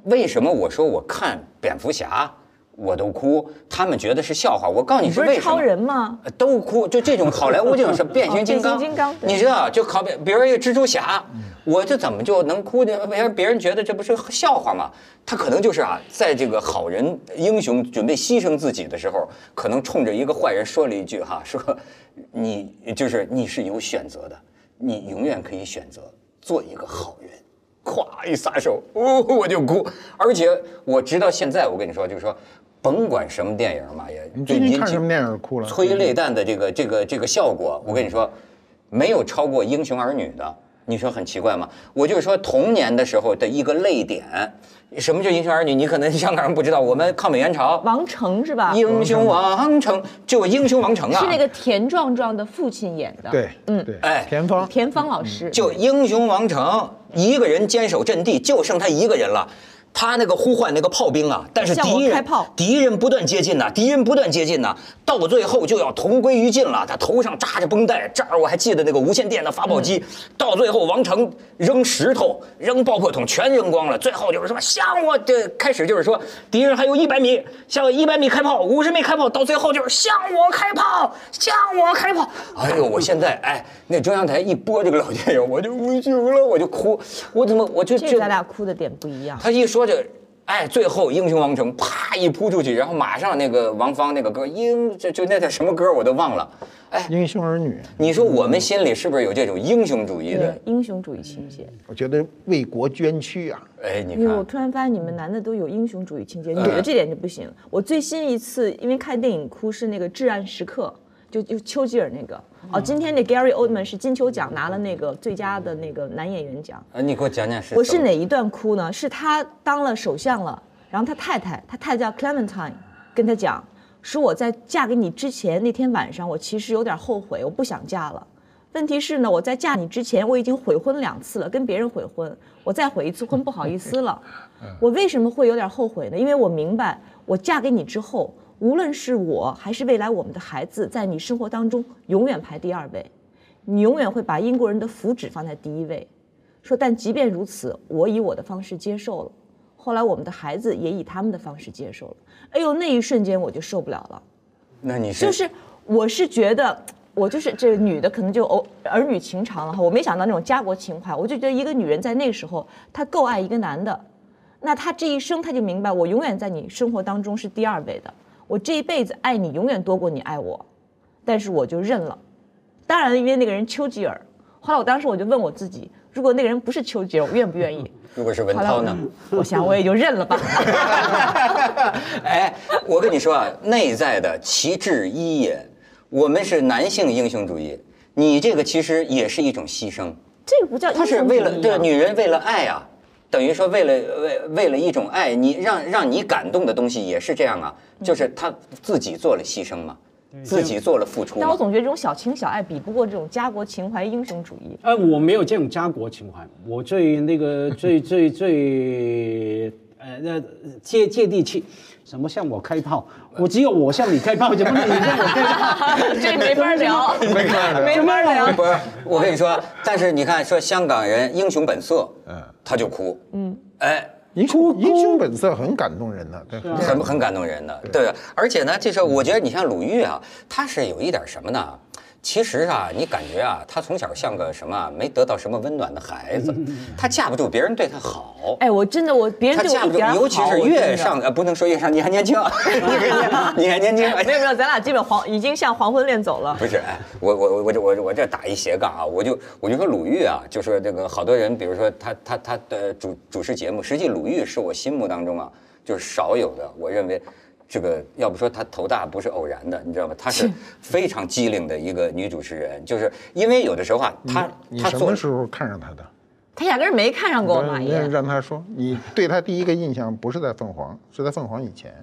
为什么我说我看蝙蝠侠我都哭？他们觉得是笑话。我告诉你是是为什么？超人吗？呃都哭，就这种好莱坞这种是变形金刚，*laughs* 哦变形金刚你知道，就考比比如一个蜘蛛侠，我这怎么就能哭呢？别人别人觉得这不是笑话吗？他可能就是啊，在这个好人英雄准备牺牲自己的时候，可能冲着一个坏人说了一句哈，说你就是你是有选择的，你永远可以选择做一个好人。咵一撒手，哦，我就哭，而且我直到现在，我跟你说，就是说，甭管什么电影嘛，也你最近看什么电影哭了？催泪弹的这个这个这个效果，我跟你说，没有超过《英雄儿女》的。你说很奇怪吗？我就是说童年的时候的一个泪点。什么叫英雄儿女？你可能 *laughs* 香港人不知道，我们抗美援朝，王成是吧？英雄王成就英雄王成啊，是那个田壮壮的父亲演的。对，嗯，对，哎田芳，田芳老师。就英雄王成一个人坚守阵地，就剩他一个人了。他那个呼唤那个炮兵啊，但是敌人敌人不断接近呐、敌人不断接近呐、到最后就要同归于尽了。他头上扎着绷带，这儿我还记得那个无线电的发报机。到最后，王成扔石头、扔爆破筒全扔光了。最后就是说向我这开始就是说敌人还有一百米，向一百米开炮，五十米开炮，到最后就是向我开炮，向我开炮。哎呦，我现在哎，那中央台一播这个老电影，我就不行了，我就哭。我怎么我就就这咱俩哭的点不一样。他一说这，哎，最后英雄王成啪一扑出去，然后马上那个王芳那个歌英就就那叫什么歌我都忘了。哎，英雄儿女，你说我们心里是不是有这种英雄主义的对？英雄主义情节。我觉得为国捐躯啊，哎，你因为我，突然发现你们男的都有英雄主义情节，女的这点就不行。我最新一次因为看电影哭是那个《至暗时刻》，就就丘吉尔那个。哦，今天那 Gary Oldman 是金球奖拿了那个最佳的那个男演员奖。呃，你给我讲讲是。我是哪？一段哭呢？是他当了首相了，然后他太太，他太太叫 Clementine，跟他讲，说我在嫁给你之前那天晚上，我其实有点后悔，我不想嫁了。问题是呢，我在嫁你之前，我已经悔婚两次了，跟别人悔婚，我再悔一次婚不好意思了。*laughs* 我为什么会有点后悔呢？因为我明白，我嫁给你之后，无论是我还是未来我们的孩子，在你生活当中永远排第二位，你永远会把英国人的福祉放在第一位。说，但即便如此，我以我的方式接受了。后来我们的孩子也以他们的方式接受了。哎呦，那一瞬间我就受不了了。那你是就是我是觉得，我就是这个女的可能就偶儿女情长了哈。我没想到那种家国情怀，我就觉得一个女人在那个时候，她够爱一个男的，那她这一生她就明白，我永远在你生活当中是第二位的。我这一辈子爱你永远多过你爱我，但是我就认了。当然，因为那个人丘吉尔，后来我当时我就问我自己，如果那个人不是丘吉尔，我愿不愿意？*laughs* 如果是文涛呢？我想我也就认了吧。*laughs* *laughs* 哎，我跟你说啊，内在的其志一也。我们是男性英雄主义，你这个其实也是一种牺牲。这个不叫英他雄主义、啊、是为了对女人为了爱啊，等于说为了为为了一种爱，你让让你感动的东西也是这样啊，就是他自己做了牺牲嘛，自己做了付出。但我总觉得这种小情小爱比不过这种家国情怀、英雄主义。呃，我没有这种家国情怀，我最那个 *laughs* 最最最呃那接接地气。什么向我开炮？我只有我向你开炮，怎么你向我开炮？*laughs* 这没法聊，没法聊，没法聊。不是，我跟你说，但是你看，说香港人英雄本色，嗯，他就哭，嗯，哎，英雄英雄本色很感动人的，对，很很感动人的，对。而且呢，这时候我觉得你像鲁豫啊，他是有一点什么呢？其实啊，你感觉啊，他从小像个什么没得到什么温暖的孩子，*laughs* 他架不住别人对他好。哎，我真的我别人她架不住，对我一点好尤其是越上呃，不能说越上，你还年轻，*laughs* 你还年轻。哎没有没有，咱俩基本黄已经向黄昏恋走了。不是，哎，我我我我这我我这打一斜杠啊，我就我就说鲁豫啊，就说这个好多人，比如说他他他的主主持节目，实际鲁豫是我心目当中啊，就是少有的，我认为。这个要不说她头大不是偶然的，你知道吗？她是非常机灵的一个女主持人，就是因为有的时候啊，她她什么时候看上她的？她压根儿没看上过马你爷。让她说，你对她第一个印象不是在凤凰，是在凤凰以前。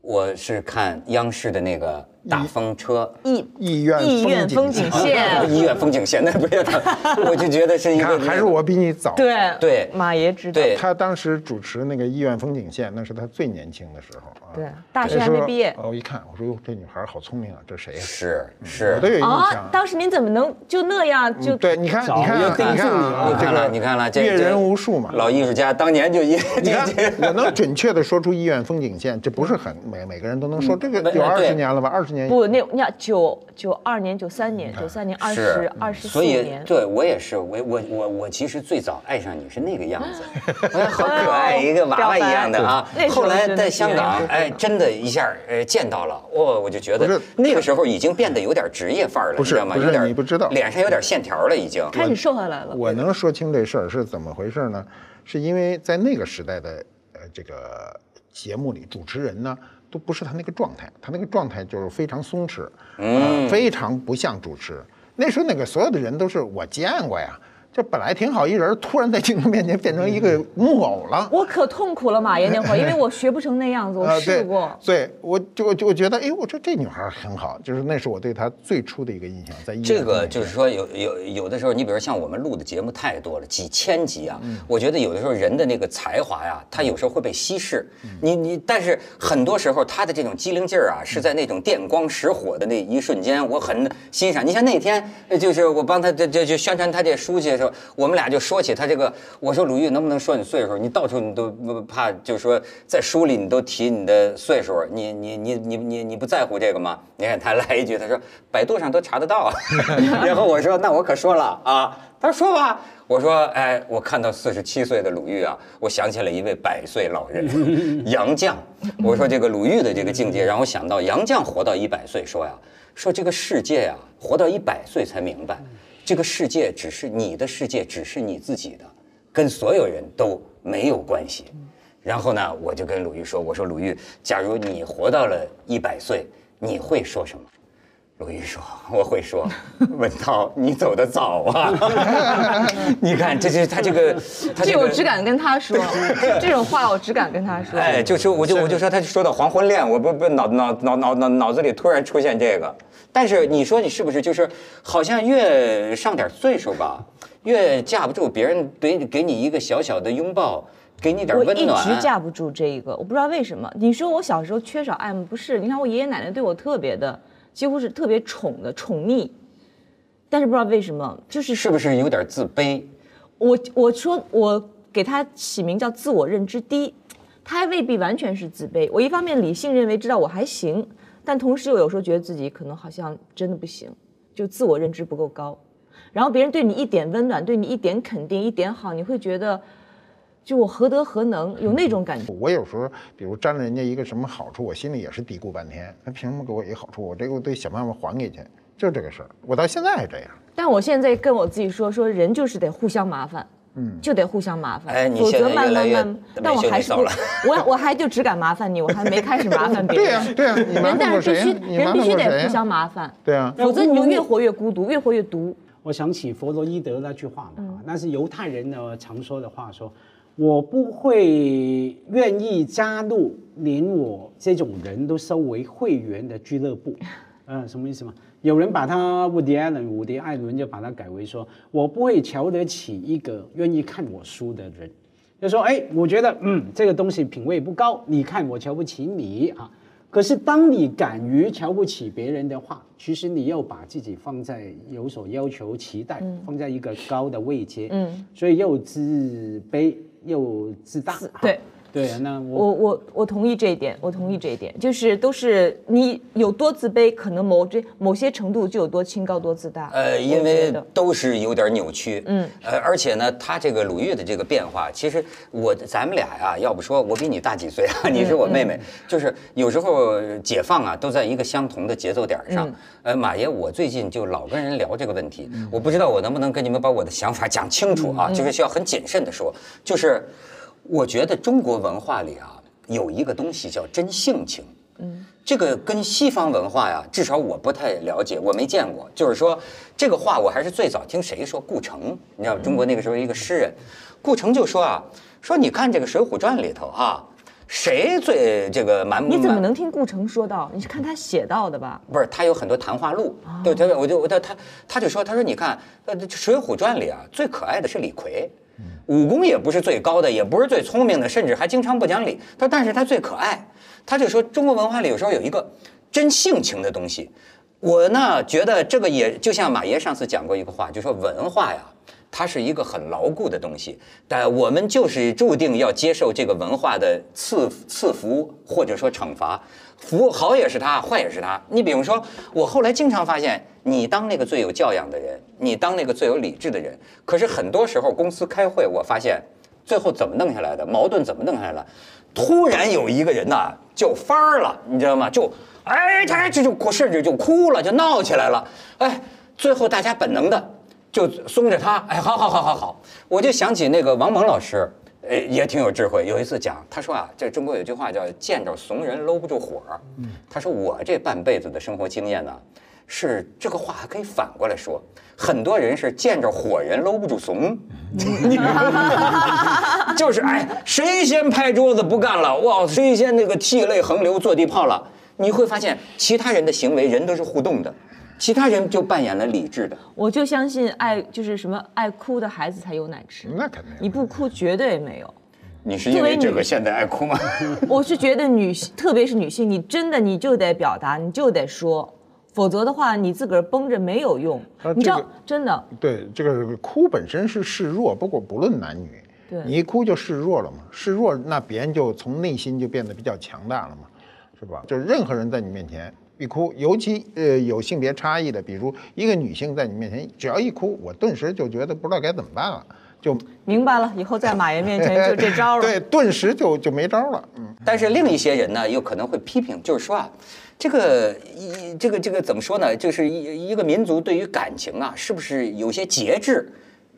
我是看央视的那个大风车。意意愿意愿风景线，意 *laughs* 院风景线那不是他，*laughs* 我就觉得是一个，还是我比你早。对对马爷知道。对他当时主持那个意院风景线，那是他最年轻的时候啊。对大学还没毕业哦，我一看，我说哟，这女孩好聪明啊，这谁呀？是是我是都有印象啊，。当时您怎么能就那样就？对，你看，你看你看你了，这你看了，个你看了，阅人无数嘛。老艺术家当年就一，你看，*laughs* 我能准确的说出意院风景线，这不是很每每个人都能说。这个有二对十年了吧？二十年不，那那九九二年、九三年、九三年、二十是二十四所以年。对我也是，我我我我其实最早爱上你是那个样子，*laughs* 哎好可爱，一个娃娃一样的啊。后来在香港，哎，真的一下呃见到了，哇，我就觉得那个时候已经变得有点职业范儿了，不是你知道吗？不是有点你不知道脸上有点线条了，已经。开始瘦下来了。我能说清这事儿是怎么回事呢？是因为在那个时代的呃这个节目里，主持人呢都不是他那个状态，他那个状态就是非常松弛，嗯、非常不像主持。那时候那个所有的人都是我见过呀。这本来挺好一人，突然在镜头面前变成一个木偶了。我可痛苦了，马爷那会儿，因为我学不成那样子，我 *laughs* 呃试过。对，对我就就我觉得，哎，我说这女孩很好，就是那是我对她最初的一个印象，在这个就是说有有有的时候，你比如像我们录的节目太多了，几千集啊，我觉得有的时候人的那个才华呀，他有时候会被稀释。你你，但是很多时候他的这种机灵劲儿啊，是在那种电光石火的那一瞬间，我很欣赏。你像那天，呃就是我帮他这这就宣传他这书去的时候，我们俩就说起他这个，我说鲁豫能不能说你岁数？你到处你都不怕，就是说在书里你都提你的岁数，你你你你你你不在乎这个吗？*laughs* 你看他来一句，他说百度上都查得到。*laughs* 然后我说那我可说了啊，他说说吧。我说哎，我看到四十七岁的鲁豫啊，我想起了一位百岁老人 *laughs* 杨绛。我说这个鲁豫的这个境界让我想到杨绛活到一百岁，说呀，说这个世界呀，活到一百岁才明白，这个世界只是你的世界，只是你自己的，跟所有人都没有关系。然后呢，我就跟鲁豫说，我说鲁豫，假如你活到了一百岁，你会说什么？鲁豫说：“我会说，文涛，你走的早啊！*laughs* 你看，这是他这个，他个这我只敢跟他说，*laughs* 这种话我只敢跟他说。哎，就是我就我就说，他就说到黄昏恋，我不不脑脑脑脑脑脑子里突然出现这个。但是你说你是不是就是好像越上点岁数吧，越架不住别人给给你一个小小的拥抱，给你点温暖我一。直架不住这一个，我不知道为什么。你说我小时候缺少爱吗？不是，你看我爷爷奶奶对我特别的，几乎是特别宠的宠溺，但是不知道为什么，就是是不是有点自卑？我我说我给他起名叫自我认知低，他还未必完全是自卑。我一方面理性认为知道我还行，但同时又有时候觉得自己可能好像真的不行，就自我认知不够高。然后别人对你一点温暖，对你一点肯定，一点好，你会觉得，就我何德何能，有那种感觉。我有时候，比如占了人家一个什么好处，我心里也是嘀咕半天，他凭什么给我一个好处？我这个我得想办法还给去，就是这个事儿。我到现在还这样。但我现在跟我自己说，说人就是得互相麻烦，嗯，就得互相麻烦，哎你否则慢慢慢，但我还是我我还就只敢麻烦你，我还没开始麻烦别对人。*laughs* 呀、对呀、你麻人但是必须人必须得互相麻烦，对啊，否则你就越活越孤独，越活越毒。我想起弗洛伊德那句话嘛，那是犹太人呢常说的话，说我不会愿意加入连我这种人都收为会员的俱乐部，嗯，什么意思嘛？有人把他伍迪·艾伦，伍迪·艾伦就把它改为说，我不会瞧得起一个愿意看我书的人，就说，哎，我觉得，嗯，这个东西品味不高，你看我瞧不起你啊。可是当你敢于瞧不起别人的话，其实你又把自己放在有所要求、期待，放在一个高的位阶，嗯，所以又自卑又自大。自对对，那我我我我同意这一点，我同意这一点，就是都是你有多自卑，可能某这某些程度就有多清高多自大。呃，因为都是有点扭曲，嗯，呃，而且呢，他这个鲁豫的这个变化，其实我咱们俩呀，要不说我比你大几岁啊，你是我妹妹，就是有时候解放啊，都在一个相同的节奏点儿上。呃，马爷，我最近就老跟人聊这个问题，我不知道我能不能跟你们把我的想法讲清楚啊，就是需要很谨慎的说，就是我觉得中国文化里啊，有一个东西叫真性情。嗯这个跟西方文化呀，至少我不太了解，我没见过。就是说，这个话我还是最早听谁说？顾城，你知道中国那个时候一个诗人，顾城就说啊，说你看这个《水浒传》里头啊，谁最这个蛮你怎么能听顾城说到？你是看他写到的吧？不是，他有很多谈话录，对，他我就我他他他就说，他说你看，呃，这《水浒传》里啊，最可爱的是李逵，武功也不是最高的，也不是最聪明的，甚至还经常不讲理。他但是他最可爱。他就说，中国文化里有时候有一个真性情的东西。我呢觉得这个也就像马爷上次讲过一个话，就说文化呀，它是一个很牢固的东西，但我们就是注定要接受这个文化的赐赐福或者说惩罚。服务好也是他，坏也是他。你比如说，我后来经常发现，你当那个最有教养的人，你当那个最有理智的人，可是很多时候公司开会，我发现最后怎么弄下来的，矛盾怎么弄下来的？突然有一个人呐就翻儿了，你知道吗？就哎，他这就哭，甚至就哭了，就闹起来了。哎，最后大家本能的就松着他，哎，好好好好好。我就想起那个王蒙老师，呃，也挺有智慧。有一次讲，他说啊，这中国有句话叫“见着怂人搂不住火儿”。他说我这半辈子的生活经验呢，是这个话还可以反过来说，很多人是见着火人搂不住怂，*laughs* 就是哎，谁先拍桌子不干了？哇，谁先那个涕泪横流坐地炮了？你会发现，其他人的行为人都是互动的，其他人就扮演了理智的。我就相信爱就是什么爱哭的孩子才有奶吃，那肯定你不哭绝对没有。你是因为这个现在爱哭吗？*laughs* 我是觉得女性，特别是女性，你真的你就得表达，你就得说，否则的话你自个儿绷着没有用。你知道啊这个，真的，对，这个哭本身是示弱，不过不论男女，对你一哭就示弱了嘛，示弱那别人就从内心就变得比较强大了嘛，是吧？就是任何人在你面前一哭，尤其呃有性别差异的，比如一个女性在你面前只要一哭，我顿时就觉得不知道该怎么办了，就明白了，以后在马爷面前就这招了。*laughs* 对，顿时就就没招了，嗯。但是另一些人呢，又可能会批评，就是说啊，这个一这个这个怎么说呢？就是一一个民族对于感情啊，是不是有些节制，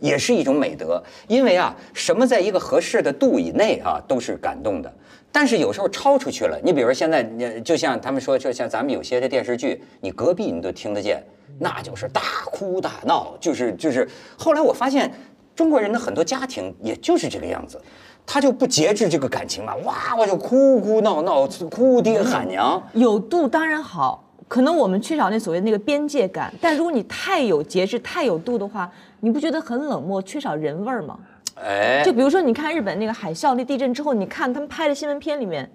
也是一种美德？因为啊，什么在一个合适的度以内啊，都是感动的。但是有时候超出去了，你比如说现在，你就像他们说，就像咱们有些的电视剧，你隔壁你都听得见，那就是大哭大闹，就是就是。后来我发现，中国人的很多家庭也就是这个样子，他就不节制这个感情嘛，哇，我就哭哭闹闹，哭爹喊娘。有度当然好，可能我们缺少那所谓那个边界感。但如果你太有节制、太有度的话，你不觉得很冷漠、缺少人味儿吗？哎，就比如说，你看日本那个海啸那地震之后，你看他们拍的新闻片里面，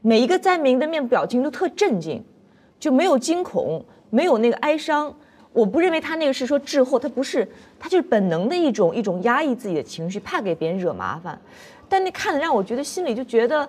每一个灾民的面部表情都特镇静，就没有惊恐，没有那个哀伤。我不认为他那个是说滞后，他不是，他就是本能的一种一种压抑自己的情绪，怕给别人惹麻烦。但那看的让我觉得心里就觉得，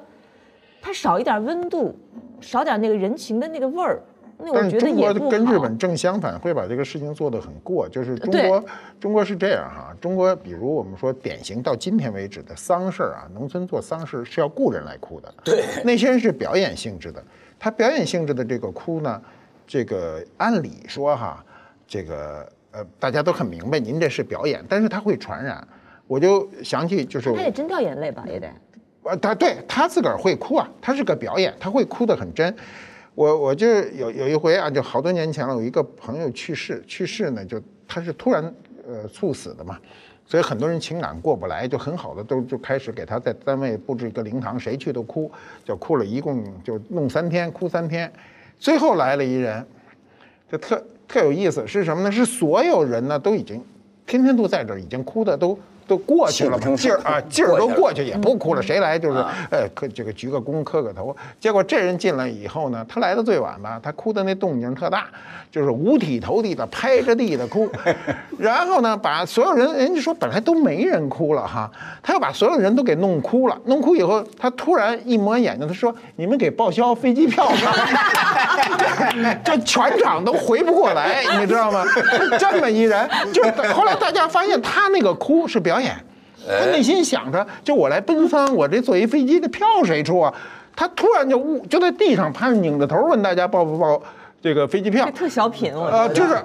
他少一点温度，少点那个人情的那个味儿，那我但是觉得中国。跟日本正相反，会把这个事情做得很过。就是中国，中国是这样哈，中国比如我们说典型到今天为止的丧事儿啊，农村做丧事是要雇人来哭的。对，那些人是表演性质的，他表演性质的这个哭呢，这个按理说哈，这个呃大家都很明白，您这是表演，但是他会传染。我就想起就是他也真掉眼泪吧，也得。呃，他对他自个儿会哭啊，他是个表演，他会哭得很真。我我就有有一回啊，就好多年前了，有一个朋友去世，去世呢就他是突然呃猝死的嘛，所以很多人情感过不来，就很好的都就开始给他在单位布置一个灵堂，谁去都哭，就哭了一共就弄三天，哭三天，最后来了一人，就特特有意思，是什么呢？是所有人呢都已经天天都在这儿，已经哭的都都过去了嘛，劲儿啊劲儿都过去也不哭了，谁来就是啊呃磕这个鞠个躬磕个头。结果这人进来以后呢，他来的最晚吧，他哭的那动静特大，就是五体投地的拍着地的哭，*laughs* 然后呢把所有人，人家说本来都没人哭了哈，他又把所有人都给弄哭了，弄哭以后，他突然一抹眼睛，他说：“你们给报销飞机票吧。*laughs* ”这全场都回不过来，你知道吗？这么一人，就是后来大家发现他那个哭是表演，他内心想着，就我来奔丧，我这坐一飞机的票谁出啊？他突然就误就在地上趴着，拧着头问大家报不报这个飞机票这？特小品，我觉呃，得。就是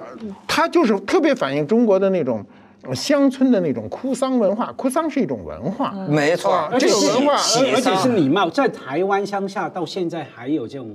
他就是特别反映中国的那种呃乡村的那种哭丧文化，哭丧是一种文化。没错这种文化而且是礼貌，在台湾乡下到现在还有这种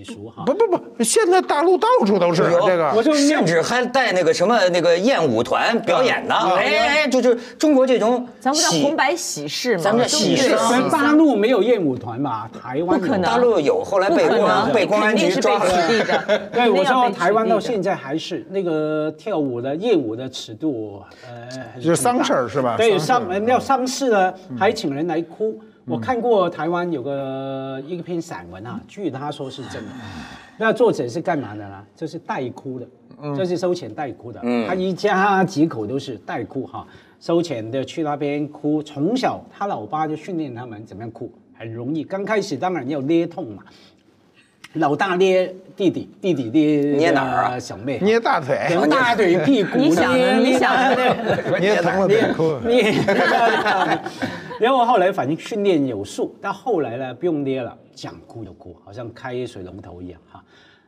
礼俗哈。不不不，现在大陆到处都是有这个。我就甚至还带那个什么那个燕舞团表演的，啊哎哎，就是中国这种咱们叫喜红白喜事嘛，咱们叫喜事大陆没有燕舞团吧？台湾不可能大陆有，后来被被公安局抓了。*laughs* 对，我说台湾到现在还是那个跳舞的夜舞的尺度，呃，就是丧事儿是吧对，丧要丧事呢，还请人来哭。我看过台湾有个一篇散文啊，据他说是真的。那作者是干嘛的呢？就是代哭的，就是收钱代哭的。他一家几口都是代哭哈，收钱的去那边哭。从小他老爸就训练他们怎么样哭，很容易。刚开始当然要捏痛嘛，老大捏弟弟，弟弟捏捏哪儿啊小妹，捏大腿，捏大腿、屁股，你想的捏你想的捏捏疼了别哭。*laughs* 捏。然后后来反正训练有素，但后来呢不用捏了，想哭就哭，好像开水龙头一样哈。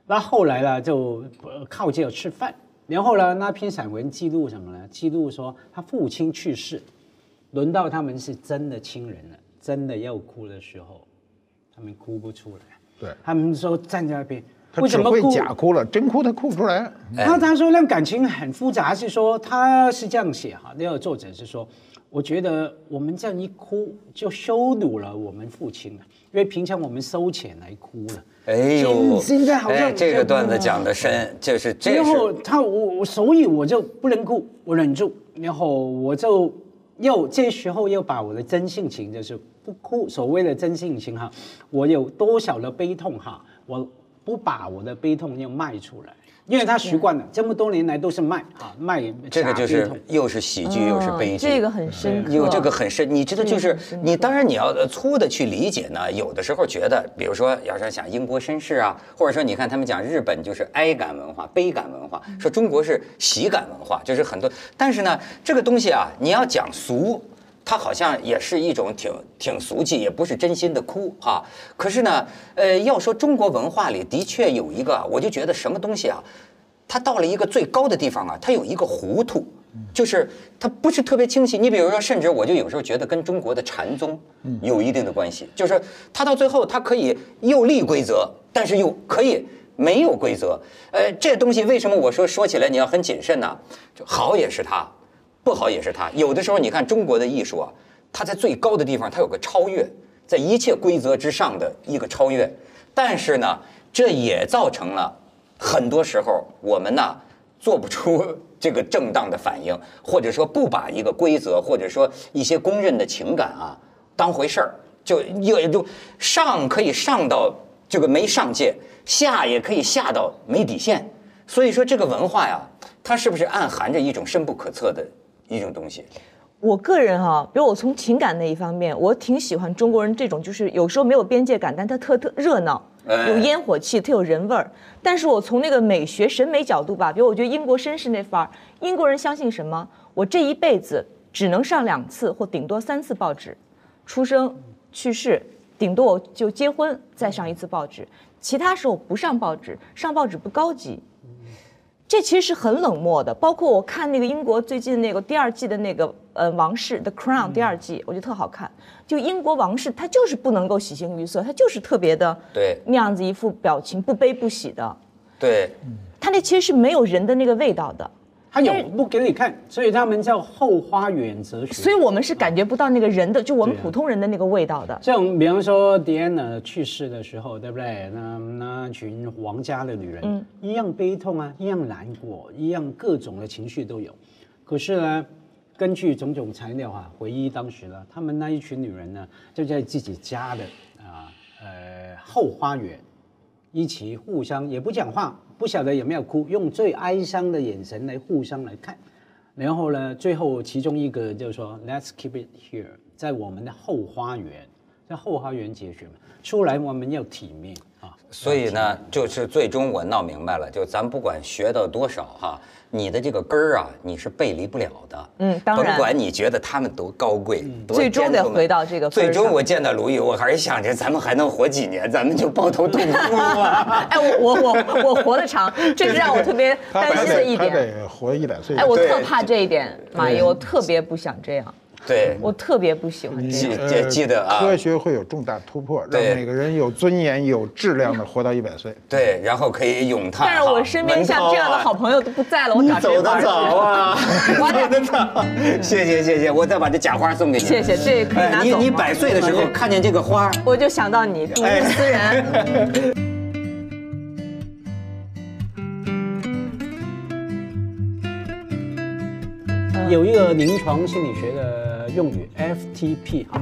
那后来呢就呃靠这个吃饭。然后呢那篇散文记录什么呢？记录说他父亲去世，轮到他们是真的亲人了，真的要哭的时候，他们哭不出来。对他们说站在那边，他只会为什么哭假哭了，真哭他哭不出来。哎然后他说那感情很复杂，是说他是这样写哈，那个作者是说，我觉得我们这样一哭就羞辱了我们父亲了，因为平常我们收钱来哭了。哎呦，现在好像哎这个段子讲的深，就是这然后他我我所以我就不能哭，我忍住，然后我就又这时候又把我的真性情就是不哭，所谓的真性情哈，我有多少的悲痛哈，我不把我的悲痛要卖出来，因为他习惯了这么多年来都是卖啊卖这个就是又是喜剧又是悲这个很深刻。有这个很深，你知道，就是你当然你要呃粗的去理解呢，有的时候觉得，比如说要是想英国绅士啊，或者说你看他们讲日本就是哀感文化、悲感文化，说中国是喜感文化，就是很多，但是呢，这个东西啊，你要讲俗。它好像也是一种挺挺俗气，也不是真心的哭哈、可是呢，呃，要说中国文化里的确有一个，我就觉得什么东西啊，它到了一个最高的地方啊，它有一个糊涂，就是它不是特别清晰。你比如说，甚至我就有时候觉得跟中国的禅宗有一定的关系，就是它到最后它可以又立规则，但是又可以没有规则。呃，这东西为什么我说说起来你要很谨慎呢？就好也是它，不好也是它。有的时候你看中国的艺术啊，它在最高的地方它有个超越，在一切规则之上的一个超越，但是呢，这也造成了。很多时候我们呢做不出这个正当的反应，或者说不把一个规则或者说一些公认的情感啊当回事儿，就也就上可以上到这个没上界，下也可以下到没底线。所以说这个文化呀，它是不是暗含着一种深不可测的一种东西？我个人哈、比如我从情感那一方面，我挺喜欢中国人这种，就是有时候没有边界感，但他特特热闹，哎有烟火气，特有人味儿。但是我从那个美学审美角度吧，比如我觉得英国绅士那范儿，英国人相信什么？我这一辈子只能上两次或顶多三次报纸，出生、去世，顶多我就结婚再上一次报纸，其他时候不上报纸，上报纸不高级。这其实是很冷漠的，包括我看那个英国最近那个第二季的那个呃王室《The Crown》第二季，我觉得特好看。就英国王室，他就是不能够喜形于色，他就是特别的对那样子一副表情不悲不喜的，对，他那其实是没有人的那个味道的。他有不给你看，所以他们叫后花园哲学。所以我们是感觉不到那个人的，就我们普通人的那个味道的。像比方说迪安娜去世的时候，对不对？那那群皇家的女人，嗯一样悲痛啊，一样难过，一样各种的情绪都有。可是呢，根据种种材料啊，回忆当时呢，他们那一群女人呢，就在自己家的啊呃后花园，一起互相也不讲话，不晓得有没有哭，用最哀伤的眼神来互相来看。然后呢，最后其中一个就是说，Let's keep it here，在我们的后花园，在后花园解决嘛。出来我们要体面啊。所以呢，就是最终我闹明白了，就咱不管学到多少哈，你的这个根儿啊，你是背离不了的。嗯当然甭管你觉得他们多高贵，多最终得回到这个最终我见到鲁豫，我还是想着咱们还能活几年，咱们就抱头痛哭吧。*laughs* 哎，我我我我活得长，这是让我特别他他担心的一得他点。得活一百岁。哎，我特怕这一点，马爷，我特别不想这样，对，我特别不喜欢这记样。记记得啊科学会有重大突破，让对每个人有尊严、有质量的活到一百岁。对，然后可以咏叹哈。但是我身边像这样的好朋友都不在了，我找谁走得？早啊，走得 *laughs* 早，谢谢谢谢，我再把这假花送给你。谢谢这可以拿哎你你百岁的时候看见这个花，我就想到你，睹物思人。*laughs* 有一个临床心理学的用语 FTP 哈。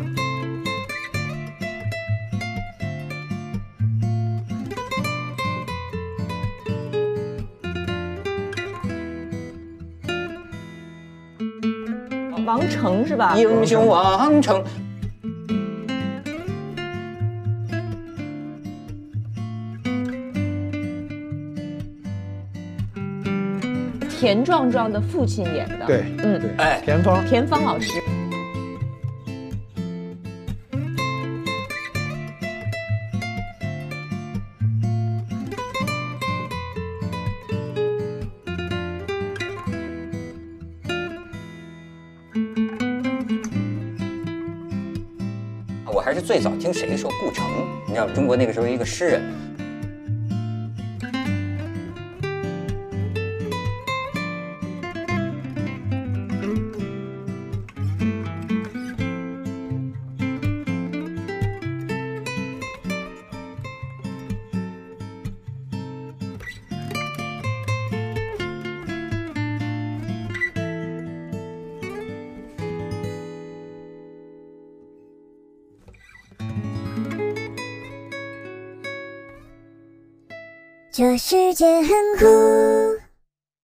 王成是吧？英雄王成。田壮壮的父亲演的。对，嗯对，哎田芳，田芳老师。最早听谁说顾城，你知道中国那个时候一个诗人，这世界很酷。